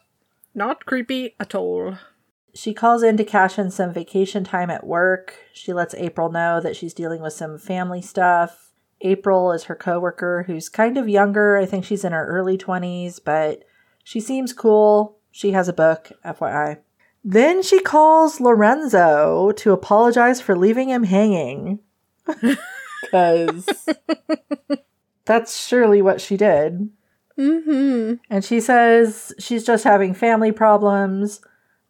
Not creepy at all. She calls in to cash in some vacation time at work. She lets April know that she's dealing with some family stuff. April is her coworker who's kind of younger. I think she's in her early 20s, but she seems cool. She has a book, FYI. Then she calls Lorenzo to apologize for leaving him hanging. Because that's surely what she did. Mm-hmm. And she says she's just having family problems.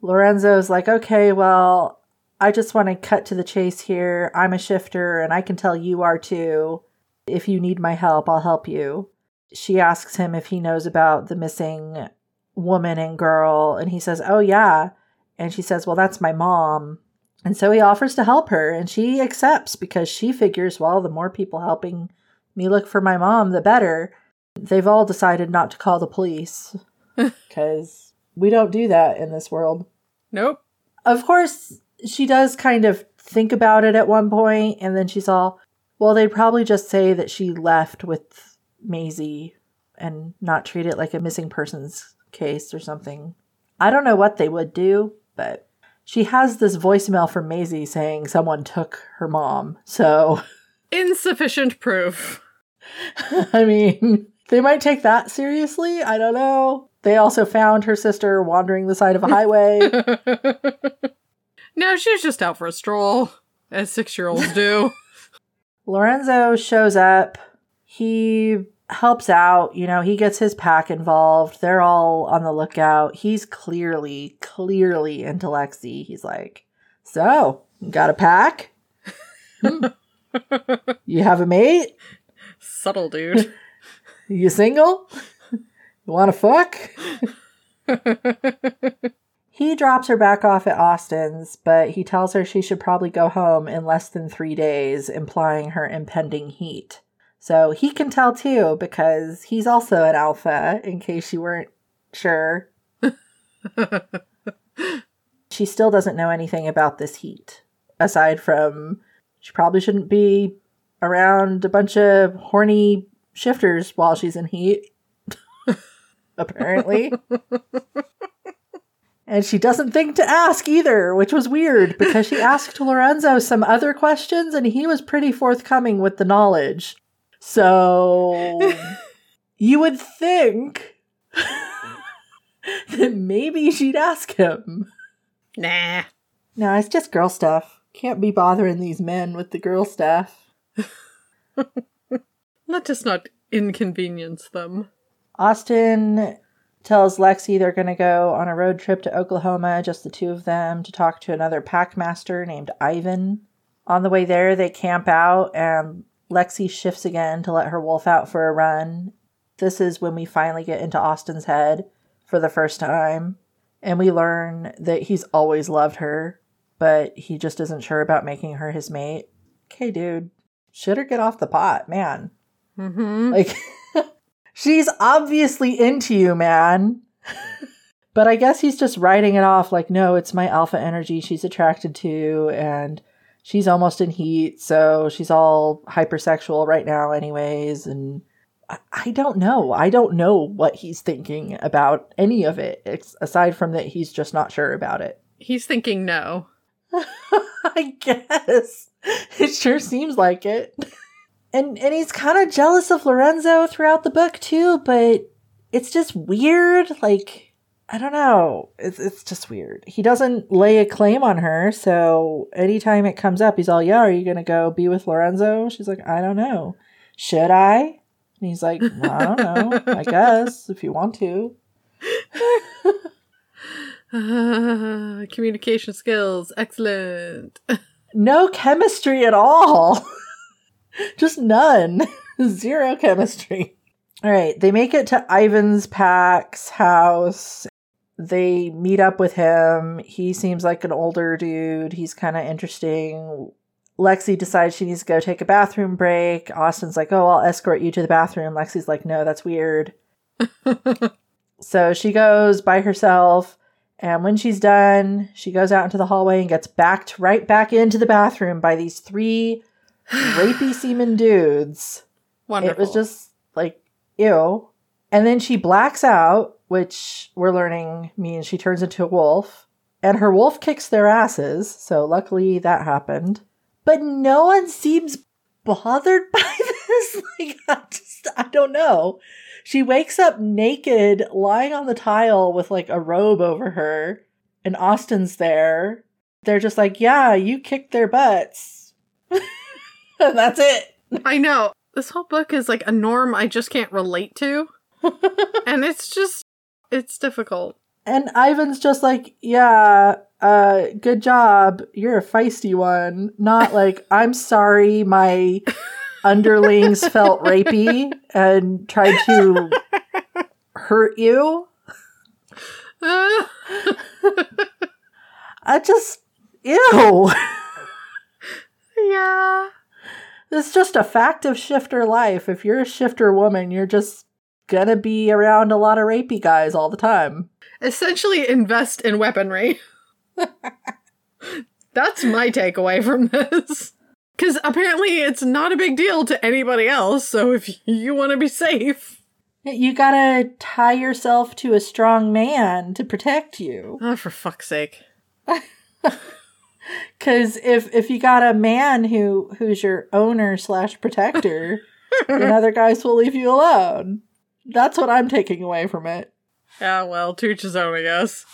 Lorenzo's like, okay, well, I just want to cut to the chase here. I'm a shifter and I can tell you are too. If you need my help, I'll help you. She asks him if he knows about the missing woman and girl, and he says, oh, yeah. And she says, well, that's my mom. And so he offers to help her, and she accepts because she figures, well, the more people helping me look for my mom, the better. They've all decided not to call the police because we don't do that in this world. Nope. Of course, she does kind of think about it at one point, and then she's all, well, they'd probably just say that she left with Maisie and not treat it like a missing persons case or something. I don't know what they would do, but she has this voicemail from Maisie saying someone took her mom. So, Insufficient proof. I mean, they might take that seriously. I don't know. They also found her sister wandering the side of a highway. no, she's just out for a stroll, as six year olds do. Lorenzo shows up. He helps out. You know, he gets his pack involved. They're all on the lookout. He's clearly, clearly into Lexi. He's like, So, got a pack? Hmm. you have a mate? Subtle, dude. You single? You want to fuck? he drops her back off at Austin's, but he tells her she should probably go home in less than three days, implying her impending heat. So he can tell too, because he's also an alpha, in case you weren't sure. she still doesn't know anything about this heat, aside from she probably shouldn't be around a bunch of horny shifters while she's in heat. Apparently. and she doesn't think to ask either, which was weird because she asked Lorenzo some other questions and he was pretty forthcoming with the knowledge. So you would think that maybe she'd ask him. nah. No, it's just girl stuff. Can't be bothering these men with the girl stuff. Let us not inconvenience them. Austin tells Lexi they're going to go on a road trip to Oklahoma, just the two of them, to talk to another packmaster named Ivan. On the way there, they camp out, and Lexi shifts again to let her wolf out for a run. This is when we finally get into Austin's head for the first time, and we learn that he's always loved her, but he just isn't sure about making her his mate. Okay, dude, should her get off the pot, man. Mm-hmm. Like, she's obviously into you, man. but I guess he's just writing it off like, no, it's my alpha energy she's attracted to, and she's almost in heat, so she's all hypersexual right now, anyways. And I, I don't know. I don't know what he's thinking about any of it, ex- aside from that he's just not sure about it. He's thinking no. I guess. It sure seems like it. And and he's kind of jealous of Lorenzo throughout the book too, but it's just weird. Like I don't know. It's it's just weird. He doesn't lay a claim on her, so anytime it comes up, he's all, "Yeah, are you gonna go be with Lorenzo?" She's like, "I don't know. Should I?" And he's like, well, "I don't know. I guess if you want to." communication skills, excellent. No chemistry at all. Just none. Zero chemistry. All right, they make it to Ivan's Pack's house. They meet up with him. He seems like an older dude. He's kind of interesting. Lexi decides she needs to go take a bathroom break. Austin's like, "Oh, I'll escort you to the bathroom." Lexi's like, "No, that's weird." so she goes by herself. And when she's done, she goes out into the hallway and gets backed right back into the bathroom by these three rapey semen dudes. Wonderful. It was just like, ew. And then she blacks out, which we're learning means she turns into a wolf. And her wolf kicks their asses, so luckily that happened. But no one seems bothered by this. Like, I just, I don't know. She wakes up naked, lying on the tile with like a robe over her, and Austin's there. They're just like, yeah, you kicked their butts. and that's it. I know. This whole book is like a norm I just can't relate to. and it's just it's difficult. And Ivan's just like, yeah, uh, good job. You're a feisty one. Not like, I'm sorry, my underlings felt rapey and tried to hurt you. I just, ew. yeah. It's just a fact of shifter life. If you're a shifter woman, you're just gonna be around a lot of rapey guys all the time. Essentially invest in weaponry. That's my takeaway from this. Because apparently it's not a big deal to anybody else, so if you want to be safe. You gotta tie yourself to a strong man to protect you. Oh, for fuck's sake. Cause if if you got a man who who's your owner slash protector, then other guys will leave you alone. That's what I'm taking away from it. Yeah, well, to his own, I guess.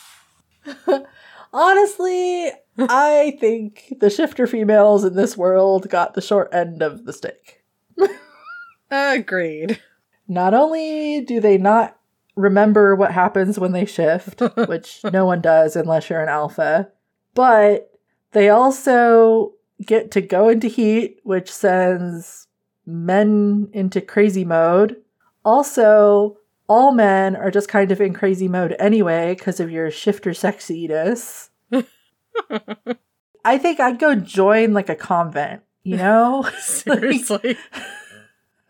Honestly, I think the shifter females in this world got the short end of the stick. Agreed. Not only do they not remember what happens when they shift, which no one does unless you're an alpha, but They also get to go into heat, which sends men into crazy mode. Also, all men are just kind of in crazy mode anyway because of your shifter sexiness. I think I'd go join like a convent, you know? Seriously.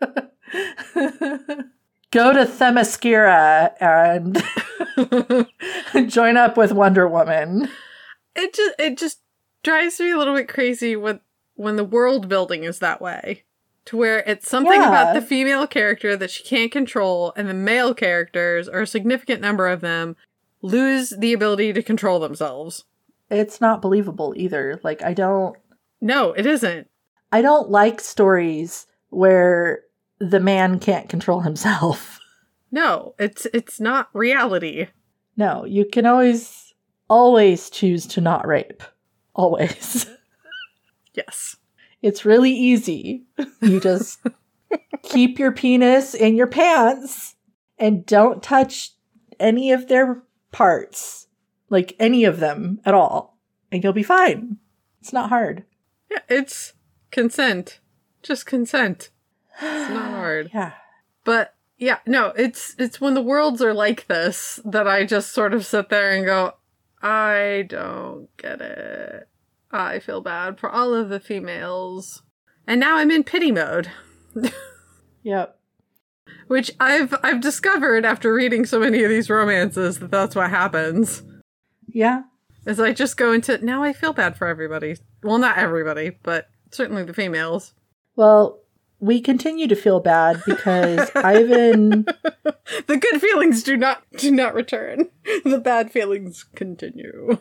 go to Themyscira and join up with Wonder Woman. it just it just drives me a little bit crazy when when the world building is that way. To where it's something Yeah. about the female character that she can't control, and the male characters, or a significant number of them, lose the ability to control themselves. It's not believable either. Like I don't No, it isn't. I don't like stories where the man can't control himself. No, it's it's not reality. No, you can always always choose to not rape. Always. Yes. It's really easy. You just keep your penis in your pants and don't touch any of their parts. Like any of them at all. And you'll be fine. It's not hard. Yeah, it's consent. Just consent. It's not hard. Yeah. But yeah, no, it's it's when the worlds are like this that I just sort of sit there and go, I don't get it. I feel bad for all of the females. And now I'm in pity mode, Yep. which I've I've discovered after reading so many of these romances that that's what happens. Yeah. Is I just go into now I feel bad for everybody. Well, not everybody, but certainly the females. Well, we continue to feel bad because Ivan The good feelings do not do not return. The bad feelings continue.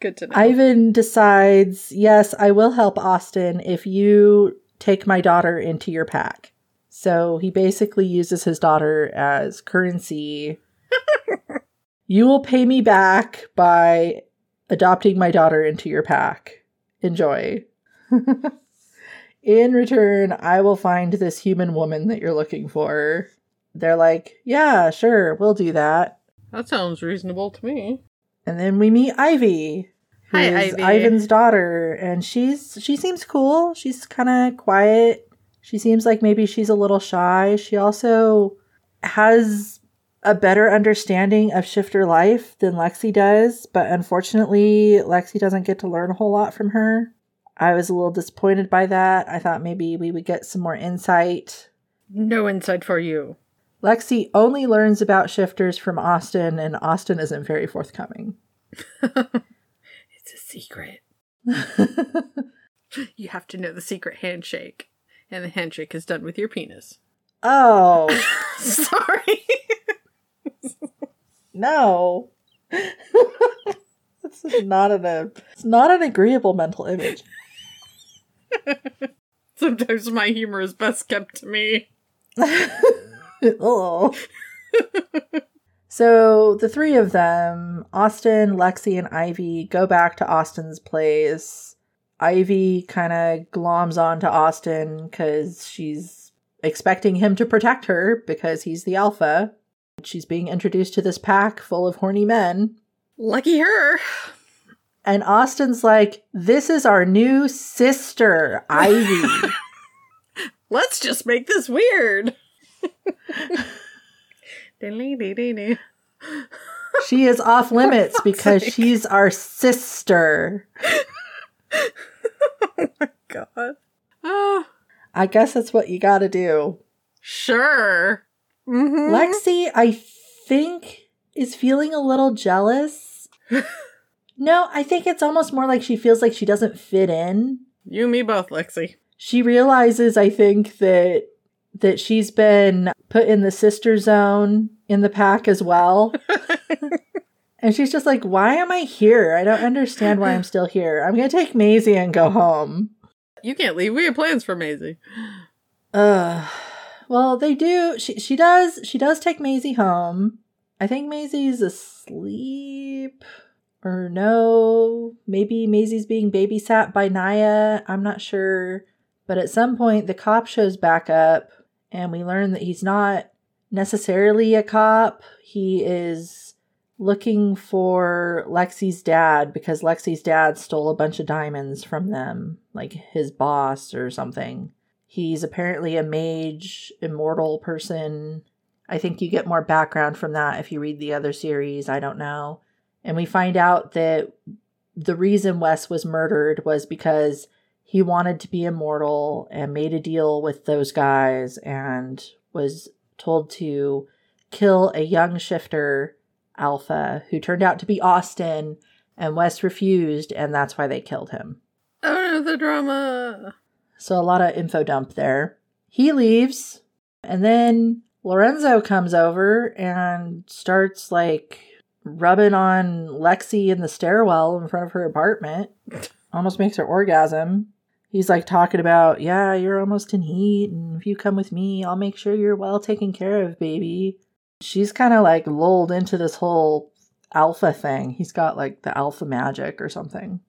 Good to know. Ivan decides, yes, I will help Austin if you take my daughter into your pack. So he basically uses his daughter as currency. you will pay me back by adopting my daughter into your pack. Enjoy. In return, I will find this human woman that you're looking for. They're like, yeah, sure, we'll do that. That sounds reasonable to me. And then we meet Ivy, who Hi, Ivy. Ivan's daughter, and she's she seems cool. She's kind of quiet. She seems like maybe she's a little shy. She also has a better understanding of shifter life than Lexi does, but unfortunately, Lexi doesn't get to learn a whole lot from her. I was a little disappointed by that. I thought maybe we would get some more insight. No insight for you. Lexi only learns about shifters from Austin, and Austin isn't very forthcoming. It's a secret. You have to know the secret handshake. And the handshake is done with your penis. oh, Sorry. no. It's not an it's not an agreeable mental image. Sometimes my humor is best kept to me. oh. so the three of them, Austin, Lexi, and Ivy, go back to Austin's place. Ivy kind of gloms on to Austin because she's expecting him to protect her because he's the alpha. She's being introduced to this pack full of horny men. Lucky her. And Austin's like, This is our new sister, Ivy. Let's just make this weird. She is off limits because sake. she's our sister. Oh my god. Oh, I guess that's what you gotta do. sure. Mm-hmm. Lexi, I think, is feeling a little jealous. no, I think it's almost more like she feels like she doesn't fit in. You me both, Lexi. She realizes, I think, that that she's been put in the sister zone in the pack as well. and she's just like, why am I here? I don't understand why I'm still here. I'm gonna take Maisie and go home. You can't leave. We have plans for Maisie. Ugh. Well, they do. She she does she does take Maisie home. I think Maisie's asleep. Or no, maybe Maisie's being babysat by Naya. I'm not sure. But at some point, the cop shows back up, and we learn that he's not necessarily a cop. He is looking for Lexi's dad because Lexi's dad stole a bunch of diamonds from them, like his boss or something. He's apparently a mage, immortal person. I think you get more background from that if you read the other series. I don't know. And we find out that the reason Wes was murdered was because he wanted to be immortal and made a deal with those guys and was told to kill a young shifter alpha who turned out to be Austin and Wes refused and that's why they killed him. Oh no, the drama. So a lot of info dump there. He leaves and then Lorenzo comes over and starts like rubbing on Lexi in the stairwell in front of her apartment. Almost makes her orgasm. He's like talking about, yeah, you're almost in heat, and if you come with me, I'll make sure you're well taken care of, baby. She's kind of like lulled into this whole alpha thing. He's got like the alpha magic or something.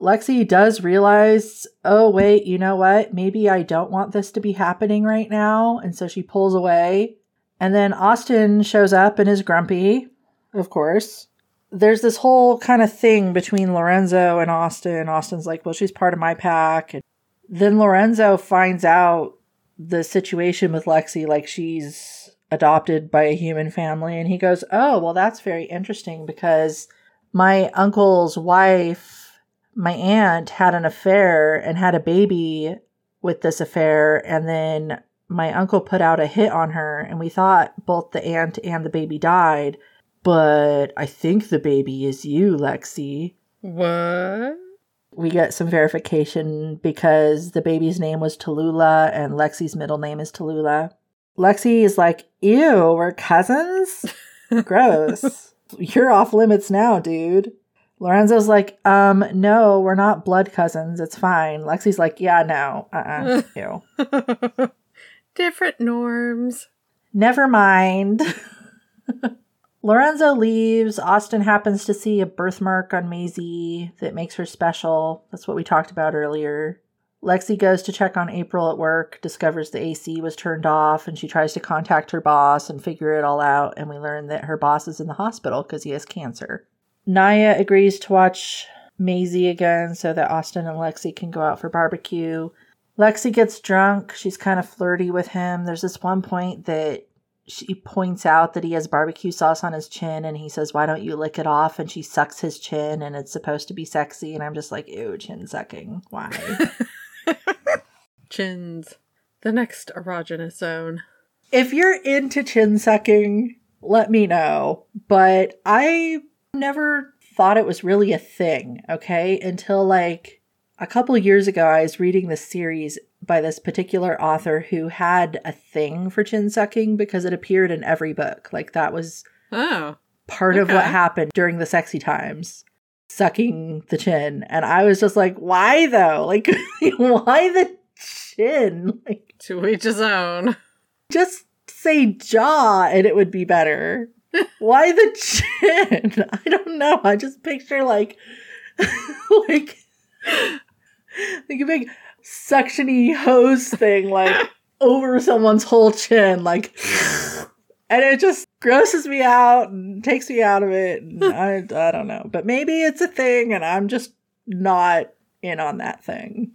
Lexi does realize, oh, wait, you know what? Maybe I don't want this to be happening right now. And so she pulls away. And then Austin shows up and is grumpy of course. There's this whole kind of thing between Lorenzo and Austin. Austin's like, well, she's part of my pack. And then Lorenzo finds out the situation with Lexi, like she's adopted by a human family. And he goes, oh, well, that's very interesting because my uncle's wife, my aunt, had an affair and had a baby with this affair. And then my uncle put out a hit on her. And we thought both the aunt and the baby died but I think the baby is you, Lexi. What? We get some verification because the baby's name was Tallulah and Lexi's middle name is Tallulah. Lexi is like, ew, we're cousins? Gross. You're off limits now, dude. Lorenzo's like, um, no, we're not blood cousins. It's fine. Lexi's like, yeah, no. Uh uh Ew. Different norms. Never mind. Lorenzo leaves. Austin happens to see a birthmark on Maisie that makes her special. That's what we talked about earlier. Lexi goes to check on April at work, discovers the AC was turned off, and she tries to contact her boss and figure it all out. And we learn that her boss is in the hospital because he has cancer. Naya agrees to watch Maisie again so that Austin and Lexi can go out for barbecue. Lexi gets drunk. She's kind of flirty with him. There's this one point that she points out that he has barbecue sauce on his chin and he says, Why don't you lick it off? And she sucks his chin and it's supposed to be sexy. And I'm just like, Ew, chin sucking. Why? Chins. The next erogenous zone. If you're into chin sucking, let me know. But I never thought it was really a thing, okay? Until like a couple years ago, I was reading this series by this particular author who had a thing for chin sucking because it appeared in every book. Like that was oh, part okay. of what happened during the sexy times. Sucking the chin. And I was just like, why though? Like why the chin? Like to each his own. Just say jaw and it would be better. why the chin? I don't know. I just picture like like like a big suctiony hose thing like over someone's whole chin, like, and it just grosses me out and takes me out of it. And I, I don't know, but maybe it's a thing, and I'm just not in on that thing.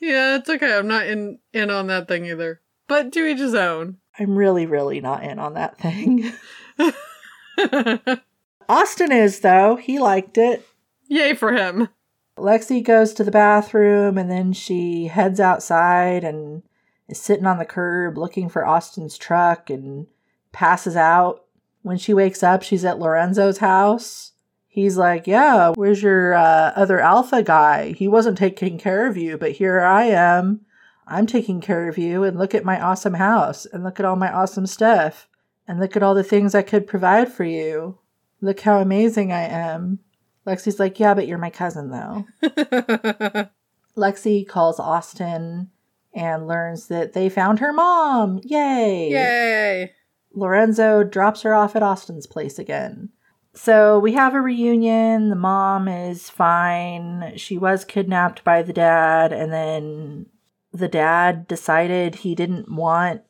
yeah, it's okay. I'm not in in on that thing either. But to each his own. I'm really, really not in on that thing. Austin is though. He liked it. Yay for him. Lexi goes to the bathroom and then she heads outside and is sitting on the curb looking for Austin's truck and passes out. When she wakes up, she's at Lorenzo's house. He's like, Yeah, where's your uh, other alpha guy? He wasn't taking care of you, but here I am. I'm taking care of you, and look at my awesome house, and look at all my awesome stuff, and look at all the things I could provide for you. Look how amazing I am. Lexi's like, Yeah, but you're my cousin, though. Lexi calls Austin and learns that they found her mom. Yay! Yay! Lorenzo drops her off at Austin's place again. So we have a reunion. The mom is fine. She was kidnapped by the dad, and then the dad decided he didn't want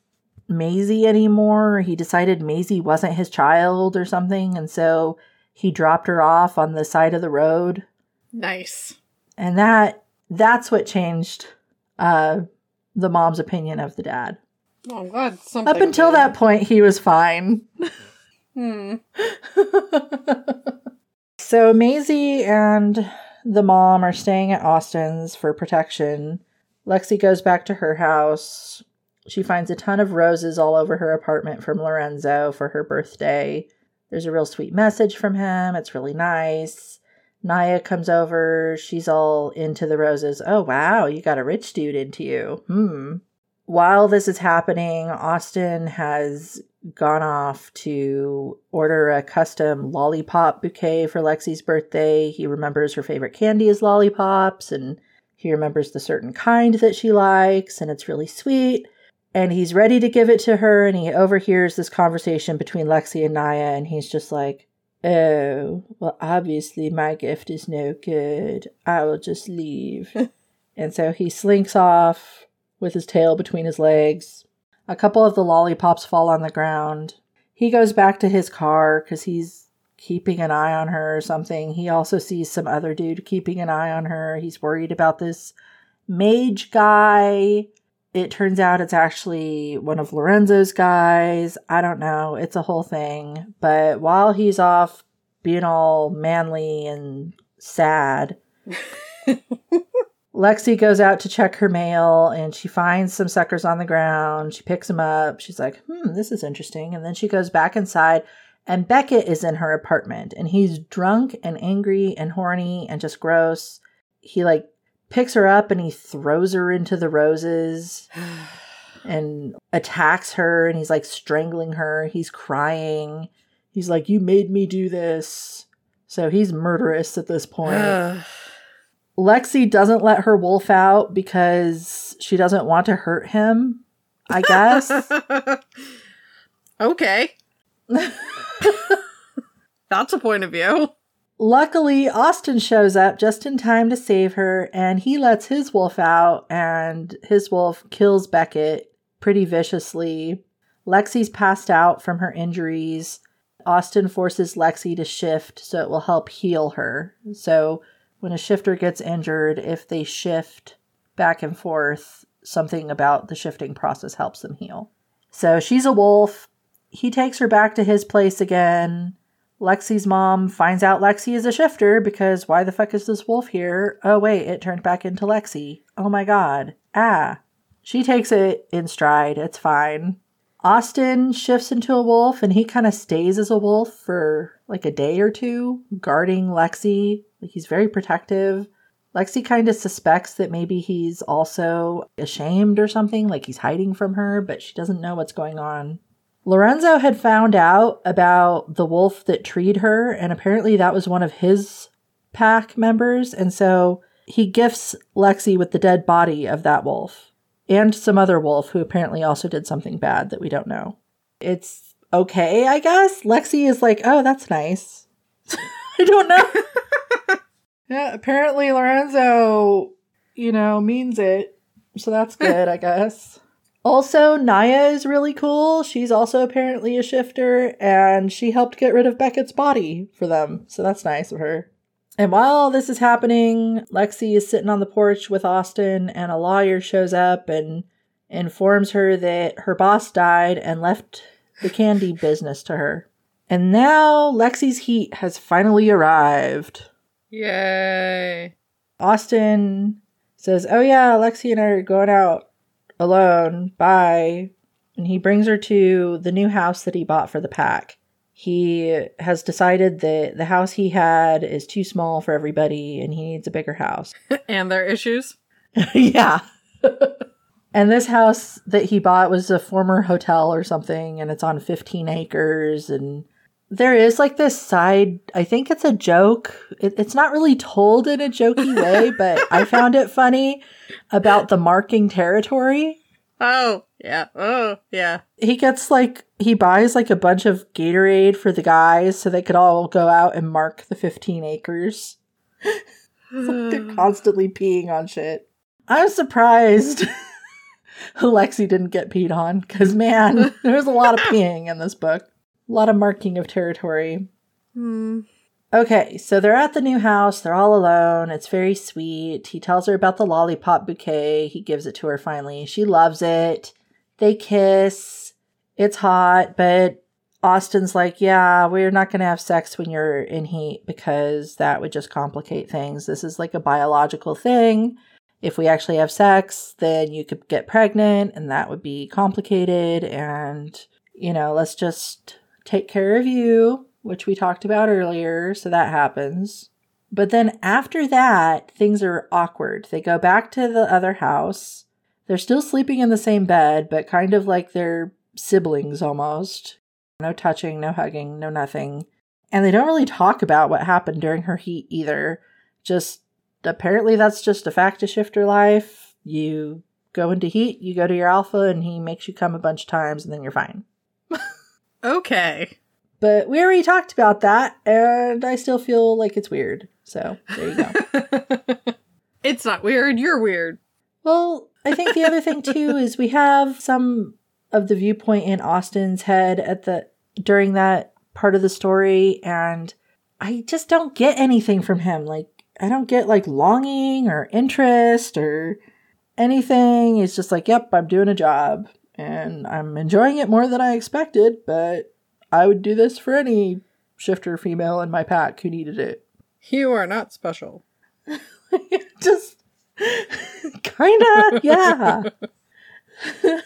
Maisie anymore. He decided Maisie wasn't his child or something, and so he dropped her off on the side of the road. Nice. And that that's what changed uh the mom's opinion of the dad. I'm glad something. Up until did. that point he was fine. Hmm. so Maisie and the mom are staying at Austin's for protection. Lexi goes back to her house. She finds a ton of roses all over her apartment from Lorenzo for her birthday. There's a real sweet message from him. It's really nice. Naya comes over. She's all into the roses. Oh, wow, you got a rich dude into you. Hmm. While this is happening, Austin has gone off to order a custom lollipop bouquet for Lexi's birthday. He remembers her favorite candy is lollipops, and he remembers the certain kind that she likes, and it's really sweet. And he's ready to give it to her, and he overhears this conversation between Lexi and Naya, and he's just like, Oh, well, obviously my gift is no good. I will just leave. and so he slinks off with his tail between his legs. A couple of the lollipops fall on the ground. He goes back to his car because he's keeping an eye on her or something. He also sees some other dude keeping an eye on her. He's worried about this mage guy. It turns out it's actually one of Lorenzo's guys. I don't know. It's a whole thing. But while he's off being all manly and sad, Lexi goes out to check her mail and she finds some suckers on the ground. She picks them up. She's like, hmm, this is interesting. And then she goes back inside and Beckett is in her apartment and he's drunk and angry and horny and just gross. He like picks her up and he throws her into the roses and attacks her and he's like strangling her. He's crying. He's like, You made me do this. So he's murderous at this point. Lexi doesn't let her wolf out because she doesn't want to hurt him, I guess. okay. That's a point of view. Luckily, Austin shows up just in time to save her, and he lets his wolf out, and his wolf kills Beckett pretty viciously. Lexi's passed out from her injuries. Austin forces Lexi to shift so it will help heal her. So, when a shifter gets injured, if they shift back and forth, something about the shifting process helps them heal. So she's a wolf. He takes her back to his place again. Lexi's mom finds out Lexi is a shifter because why the fuck is this wolf here? Oh, wait, it turned back into Lexi. Oh my god. Ah. She takes it in stride. It's fine. Austin shifts into a wolf and he kind of stays as a wolf for like a day or two, guarding Lexi. Like he's very protective. Lexi kind of suspects that maybe he's also ashamed or something, like he's hiding from her, but she doesn't know what's going on. Lorenzo had found out about the wolf that treed her, and apparently that was one of his pack members, and so he gifts Lexi with the dead body of that wolf and some other wolf who apparently also did something bad that we don't know. It's okay, I guess. Lexi is like, oh, that's nice. I don't know. yeah, apparently Lorenzo, you know, means it. So that's good, I guess. Also, Naya is really cool. She's also apparently a shifter, and she helped get rid of Beckett's body for them. So that's nice of her. And while all this is happening, Lexi is sitting on the porch with Austin, and a lawyer shows up and informs her that her boss died and left the candy business to her. And now Lexi's heat has finally arrived. Yay. Austin says, Oh, yeah, Lexi and I are going out alone. Bye. And he brings her to the new house that he bought for the pack. He has decided that the house he had is too small for everybody and he needs a bigger house. and their issues? yeah. and this house that he bought was a former hotel or something and it's on 15 acres and there is like this side i think it's a joke. It, it's not really told in a jokey way but i found it funny about the marking territory. Oh, yeah. Oh, yeah. he gets like he buys like a bunch of gatorade for the guys so they could all go out and mark the 15 acres. Like they're constantly peeing on shit. I'm surprised Lexi didn't get peed on because, man, there's a lot of peeing in this book, a lot of marking of territory. Hmm. Okay, so they're at the new house. They're all alone. It's very sweet. He tells her about the lollipop bouquet. He gives it to her finally. She loves it. They kiss. It's hot, but Austin's like, Yeah, we're not going to have sex when you're in heat because that would just complicate things. This is like a biological thing. If we actually have sex, then you could get pregnant and that would be complicated. And, you know, let's just take care of you which we talked about earlier, so that happens. But then after that, things are awkward. They go back to the other house. They're still sleeping in the same bed, but kind of like they're siblings almost. No touching, no hugging, no nothing. And they don't really talk about what happened during her heat either. Just apparently that's just a fact of shifter life. You go into heat, you go to your alpha, and he makes you come a bunch of times, and then you're fine. Okay. But we already talked about that, and I still feel like it's weird. So there you go. it's not weird. You're weird. well, I think the other thing too is we have some of the viewpoint in Austin's head at the during that part of the story, and I just don't get anything from him. Like I don't get like longing or interest or anything. It's just like, yep, I'm doing a job and I'm enjoying it more than I expected, but I would do this for any shifter female in my pack who needed it. You are not special. Just kinda, yeah.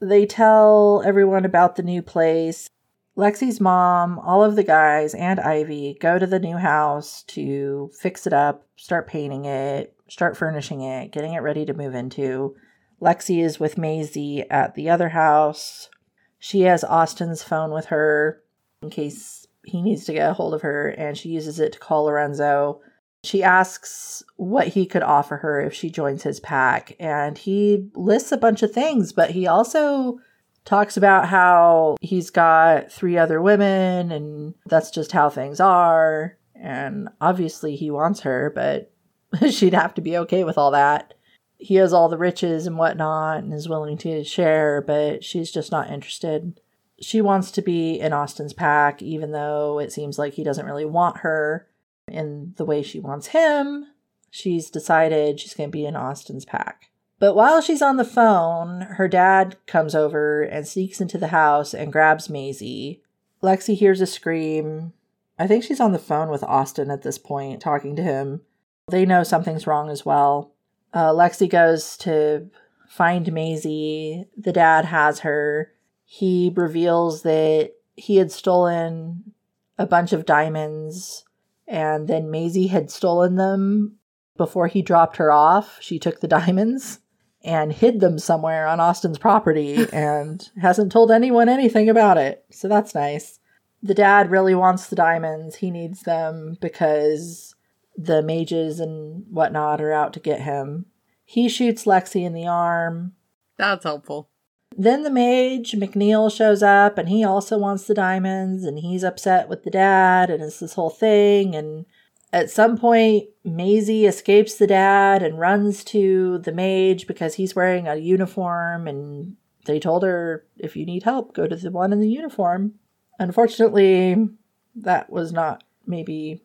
they tell everyone about the new place. Lexi's mom, all of the guys, and Ivy go to the new house to fix it up, start painting it, start furnishing it, getting it ready to move into. Lexi is with Maisie at the other house. She has Austin's phone with her in case he needs to get a hold of her, and she uses it to call Lorenzo. She asks what he could offer her if she joins his pack, and he lists a bunch of things, but he also talks about how he's got three other women and that's just how things are. And obviously, he wants her, but she'd have to be okay with all that. He has all the riches and whatnot and is willing to share, but she's just not interested. She wants to be in Austin's pack, even though it seems like he doesn't really want her in the way she wants him. She's decided she's going to be in Austin's pack. But while she's on the phone, her dad comes over and sneaks into the house and grabs Maisie. Lexi hears a scream. I think she's on the phone with Austin at this point, talking to him. They know something's wrong as well. Uh, Lexi goes to find Maisie. The dad has her. He reveals that he had stolen a bunch of diamonds and then Maisie had stolen them before he dropped her off. She took the diamonds and hid them somewhere on Austin's property and hasn't told anyone anything about it. So that's nice. The dad really wants the diamonds. He needs them because the mages and whatnot are out to get him. He shoots Lexi in the arm. That's helpful. Then the mage, McNeil, shows up and he also wants the diamonds and he's upset with the dad and it's this whole thing. And at some point, Maisie escapes the dad and runs to the mage because he's wearing a uniform and they told her, if you need help, go to the one in the uniform. Unfortunately, that was not maybe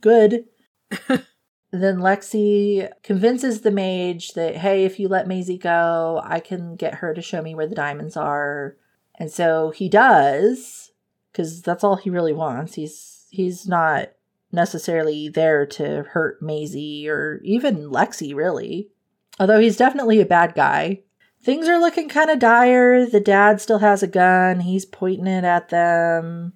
good. then Lexi convinces the mage that, hey, if you let Maisie go, I can get her to show me where the diamonds are. And so he does, because that's all he really wants. He's he's not necessarily there to hurt Maisie or even Lexi, really. Although he's definitely a bad guy. Things are looking kind of dire. The dad still has a gun. He's pointing it at them.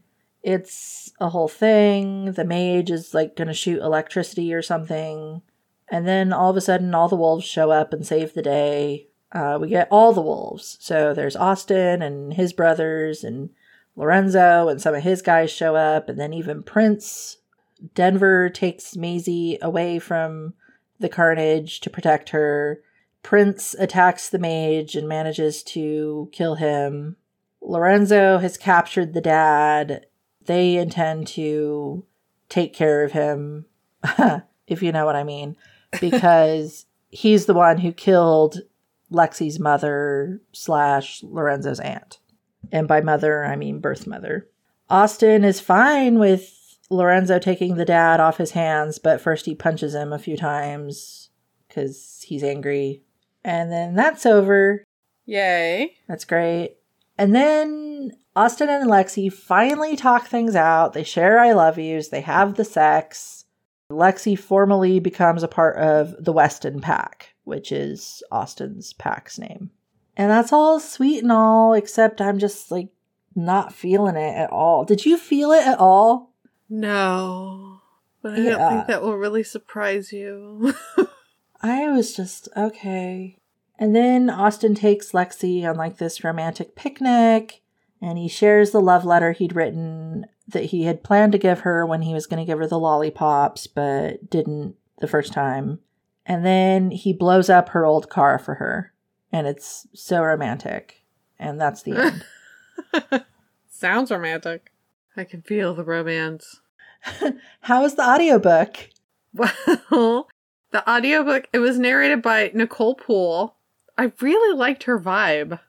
It's a whole thing. The mage is like going to shoot electricity or something. And then all of a sudden, all the wolves show up and save the day. Uh, we get all the wolves. So there's Austin and his brothers, and Lorenzo and some of his guys show up, and then even Prince. Denver takes Maisie away from the carnage to protect her. Prince attacks the mage and manages to kill him. Lorenzo has captured the dad they intend to take care of him, if you know what I mean, because he's the one who killed Lexi's mother slash Lorenzo's aunt. And by mother, I mean birth mother. Austin is fine with Lorenzo taking the dad off his hands, but first he punches him a few times because he's angry. And then that's over. Yay. That's great. And then Austin and Lexi finally talk things out. They share I love yous. They have the sex. Lexi formally becomes a part of the Weston Pack, which is Austin's pack's name. And that's all sweet and all, except I'm just like not feeling it at all. Did you feel it at all? No. But I don't think that will really surprise you. I was just okay. And then Austin takes Lexi on like this romantic picnic and he shares the love letter he'd written that he had planned to give her when he was going to give her the lollipops but didn't the first time. And then he blows up her old car for her and it's so romantic. And that's the end. Sounds romantic. I can feel the romance. How is the audiobook? Well, the audiobook, it was narrated by Nicole Poole. I really liked her vibe.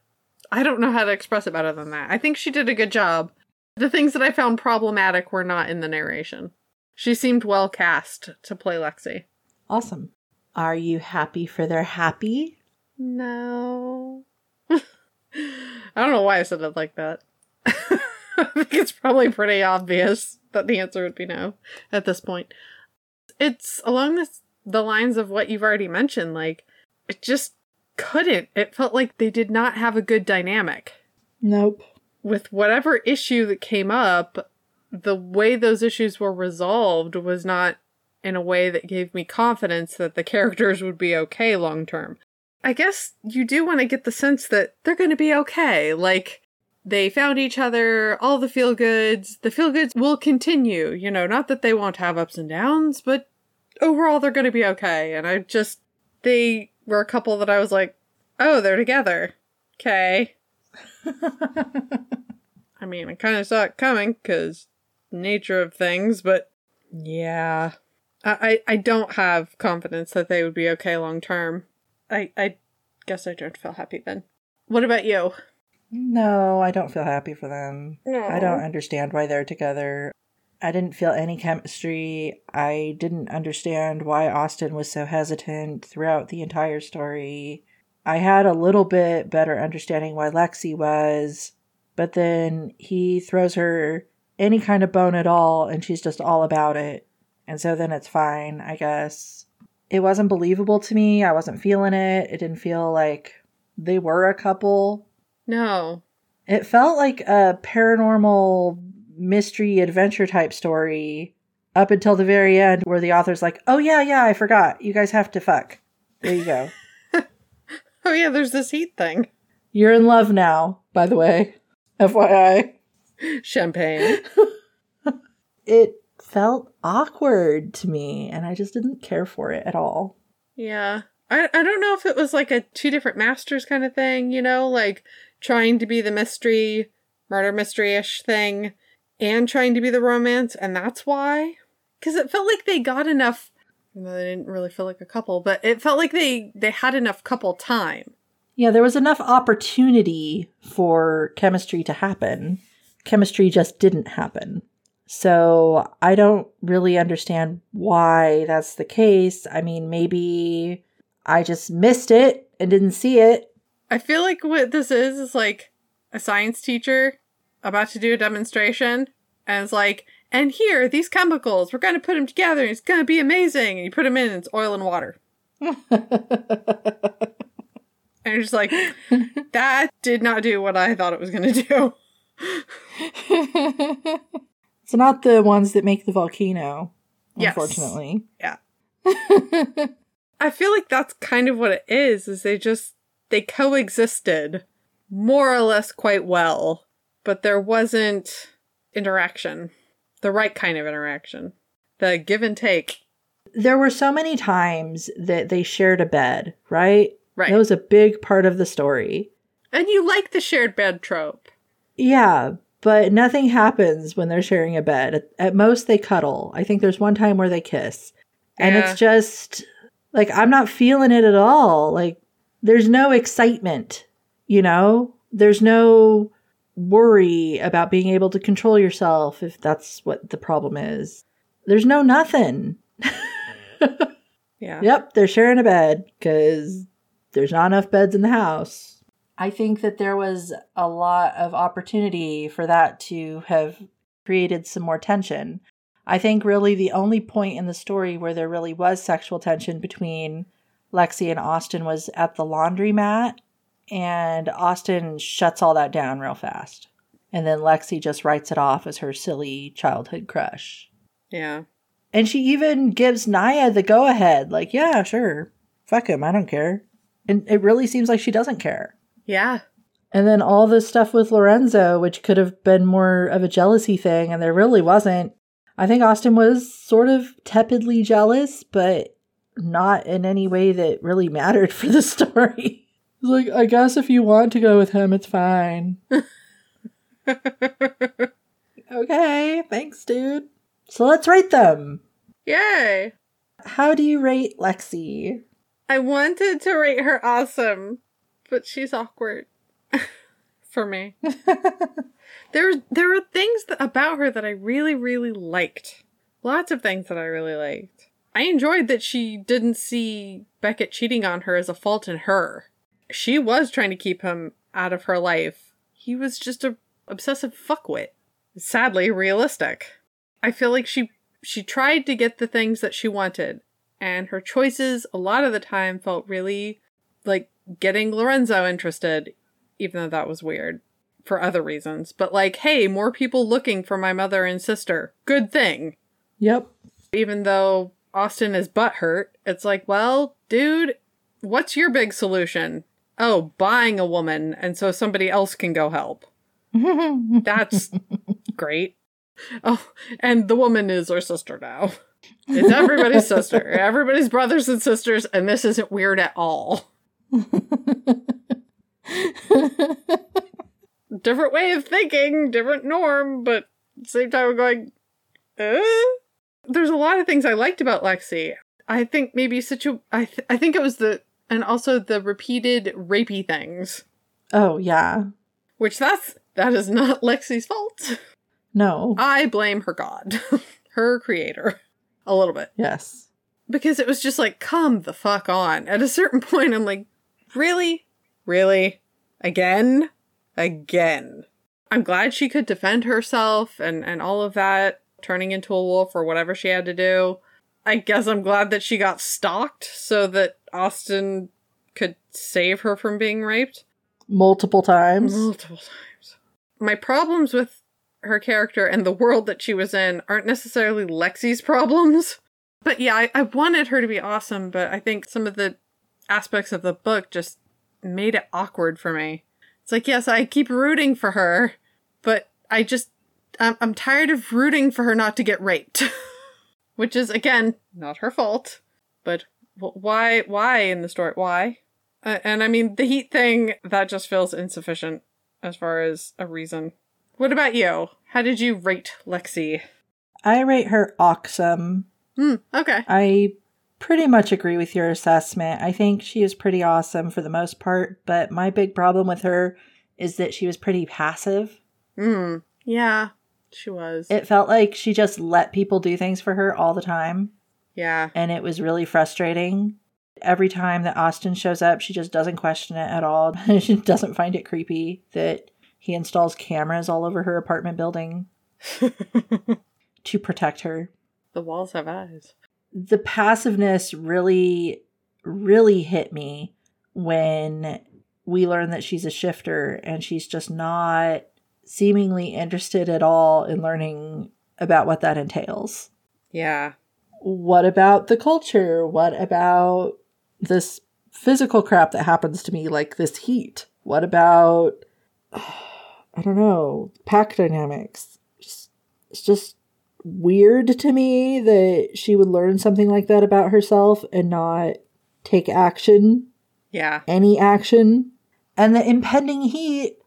I don't know how to express it better than that. I think she did a good job. The things that I found problematic were not in the narration. She seemed well cast to play Lexi. Awesome. Are you happy for their happy? No. I don't know why I said it like that. I think it's probably pretty obvious that the answer would be no at this point. It's along this, the lines of what you've already mentioned. Like, it just couldn't. It felt like they did not have a good dynamic. Nope. With whatever issue that came up, the way those issues were resolved was not in a way that gave me confidence that the characters would be okay long term. I guess you do want to get the sense that they're going to be okay. Like, they found each other, all the feel goods. The feel goods will continue, you know, not that they won't have ups and downs, but overall they're going to be okay. And I just, they were a couple that I was like, oh, they're together. Okay. I mean, I kind of saw it coming because nature of things, but yeah. I, I, don't have confidence that they would be okay long term. I, I guess I don't feel happy then. What about you? No, I don't feel happy for them. I don't understand why they're together. I didn't feel any chemistry. I didn't understand why Austin was so hesitant throughout the entire story. I had a little bit better understanding why Lexi was, but then he throws her any kind of bone at all and she's just all about it. And so then it's fine, I guess. It wasn't believable to me. I wasn't feeling it. It didn't feel like they were a couple. No. It felt like a paranormal mystery adventure type story up until the very end where the author's like, "Oh yeah, yeah, I forgot. You guys have to fuck." There you go. Oh, yeah, there's this heat thing. You're in love now, by the way. FYI. Champagne. It felt awkward to me and I just didn't care for it at all. Yeah. I, I don't know if it was like a two different masters kind of thing, you know, like trying to be the mystery, murder mystery ish thing, and trying to be the romance, and that's why. Because it felt like they got enough. They didn't really feel like a couple, but it felt like they they had enough couple time. Yeah, there was enough opportunity for chemistry to happen. Chemistry just didn't happen. So I don't really understand why that's the case. I mean, maybe I just missed it and didn't see it. I feel like what this is is like a science teacher about to do a demonstration, and it's like, and here, these chemicals, we're gonna put them together, and it's gonna be amazing. And you put them in, and it's oil and water. And you're just like, that did not do what I thought it was gonna do. it's not the ones that make the volcano, Yes. unfortunately. Yeah. I feel like that's kind of what it is, is they just they coexisted more or less quite well, but there wasn't interaction. The right kind of interaction. The give and take. There were so many times that they shared a bed, right? Right. That was a big part of the story. And you like the shared bed trope. Yeah, but nothing happens when they're sharing a bed. At, at most, they cuddle. I think there's one time where they kiss. And Yeah. it's just like, I'm not feeling it at all. Like, there's no excitement, you know? There's no worry about being able to control yourself if that's what the problem is. There's no nothing. Yeah. Yep, they're sharing a bed because there's not enough beds in the house. I think that there was a lot of opportunity for that to have created some more tension. I think really the only point in the story where there really was sexual tension between Lexi and Austin was at the laundromat, and Austin shuts all that down real fast. And then Lexi just writes it off as her silly childhood crush. Yeah. And she even gives Naya the go ahead, like, yeah, sure, fuck him, I don't care. And it really seems like she doesn't care. Yeah. And then all this stuff with Lorenzo, which could have been more of a jealousy thing, and there really wasn't. I think Austin was sort of tepidly jealous, but not in any way that really mattered for the story. He's like, I guess if you want to go with him, it's fine. okay, thanks, dude. So let's rate them. Yay. How do you rate Lexi? I wanted to rate her awesome, but she's awkward for me. there, there were things that, about her that I really, really liked. Lots of things that I really liked. I enjoyed that she didn't see Beckett cheating on her as a fault in her. She was trying to keep him out of her life. He was just a obsessive fuckwit. Sadly, realistic. I feel like she she tried to get the things that she wanted, and her choices a lot of the time felt really like getting Lorenzo interested, even though that was weird for other reasons. But like, hey, more people looking for my mother and sister. Good thing. Yep. Even though Austin is butthurt, it's like, well, dude, what's your big solution? Oh, buying a woman, and so somebody else can go help. That's great. Oh, and the woman is our sister now. It's everybody's sister. Everybody's brothers and sisters, and this isn't weird at all. different way of thinking, different norm, but same time I'm going, uh? There's a lot of things I liked about Lexi. I think maybe situ I th- I think it was the and also the repeated rapey things. oh, yeah. Which that's that is not Lexi's fault. No. I blame her god, her creator, a little bit. Yes. Because it was just like, come the fuck on. At a certain point, I'm like, really? Really? Again? Again. I'm glad she could defend herself and, and all of that, turning into a wolf or whatever she had to do. I guess I'm glad that she got stalked so that Austin could save her from being raped. Multiple times. Multiple times. My problems with her character and the world that she was in aren't necessarily Lexi's problems. But yeah, I, I wanted her to be awesome, but I think some of the aspects of the book just made it awkward for me. It's like, yes, I keep rooting for her, but I just, I'm, I'm tired of rooting for her not to get raped. Which is, again, not her fault. But why, why in the story? Why? Uh, and I mean, the heat thing, that just feels insufficient as far as a reason. What about you? How did you rate Lexi? I rate her awesome. Hmm, okay. I pretty much agree with your assessment. I think she is pretty awesome for the most part, but my big problem with her is that she was pretty passive. Hmm, yeah, she was. It felt like she just let people do things for her all the time, yeah. and it was really frustrating. Every time that Austin shows up, she just doesn't question it at all. she doesn't find it creepy that he installs cameras all over her apartment building to protect her. the walls have eyes. the passiveness really really hit me when we learn that she's a shifter and she's just not seemingly interested at all in learning about what that entails. Yeah. What about the culture? What about this physical crap that happens to me like this heat? What about I don't know, pack dynamics? It's just weird to me that she would learn something like that about herself and not take action, Yeah. any action. And the impending heat,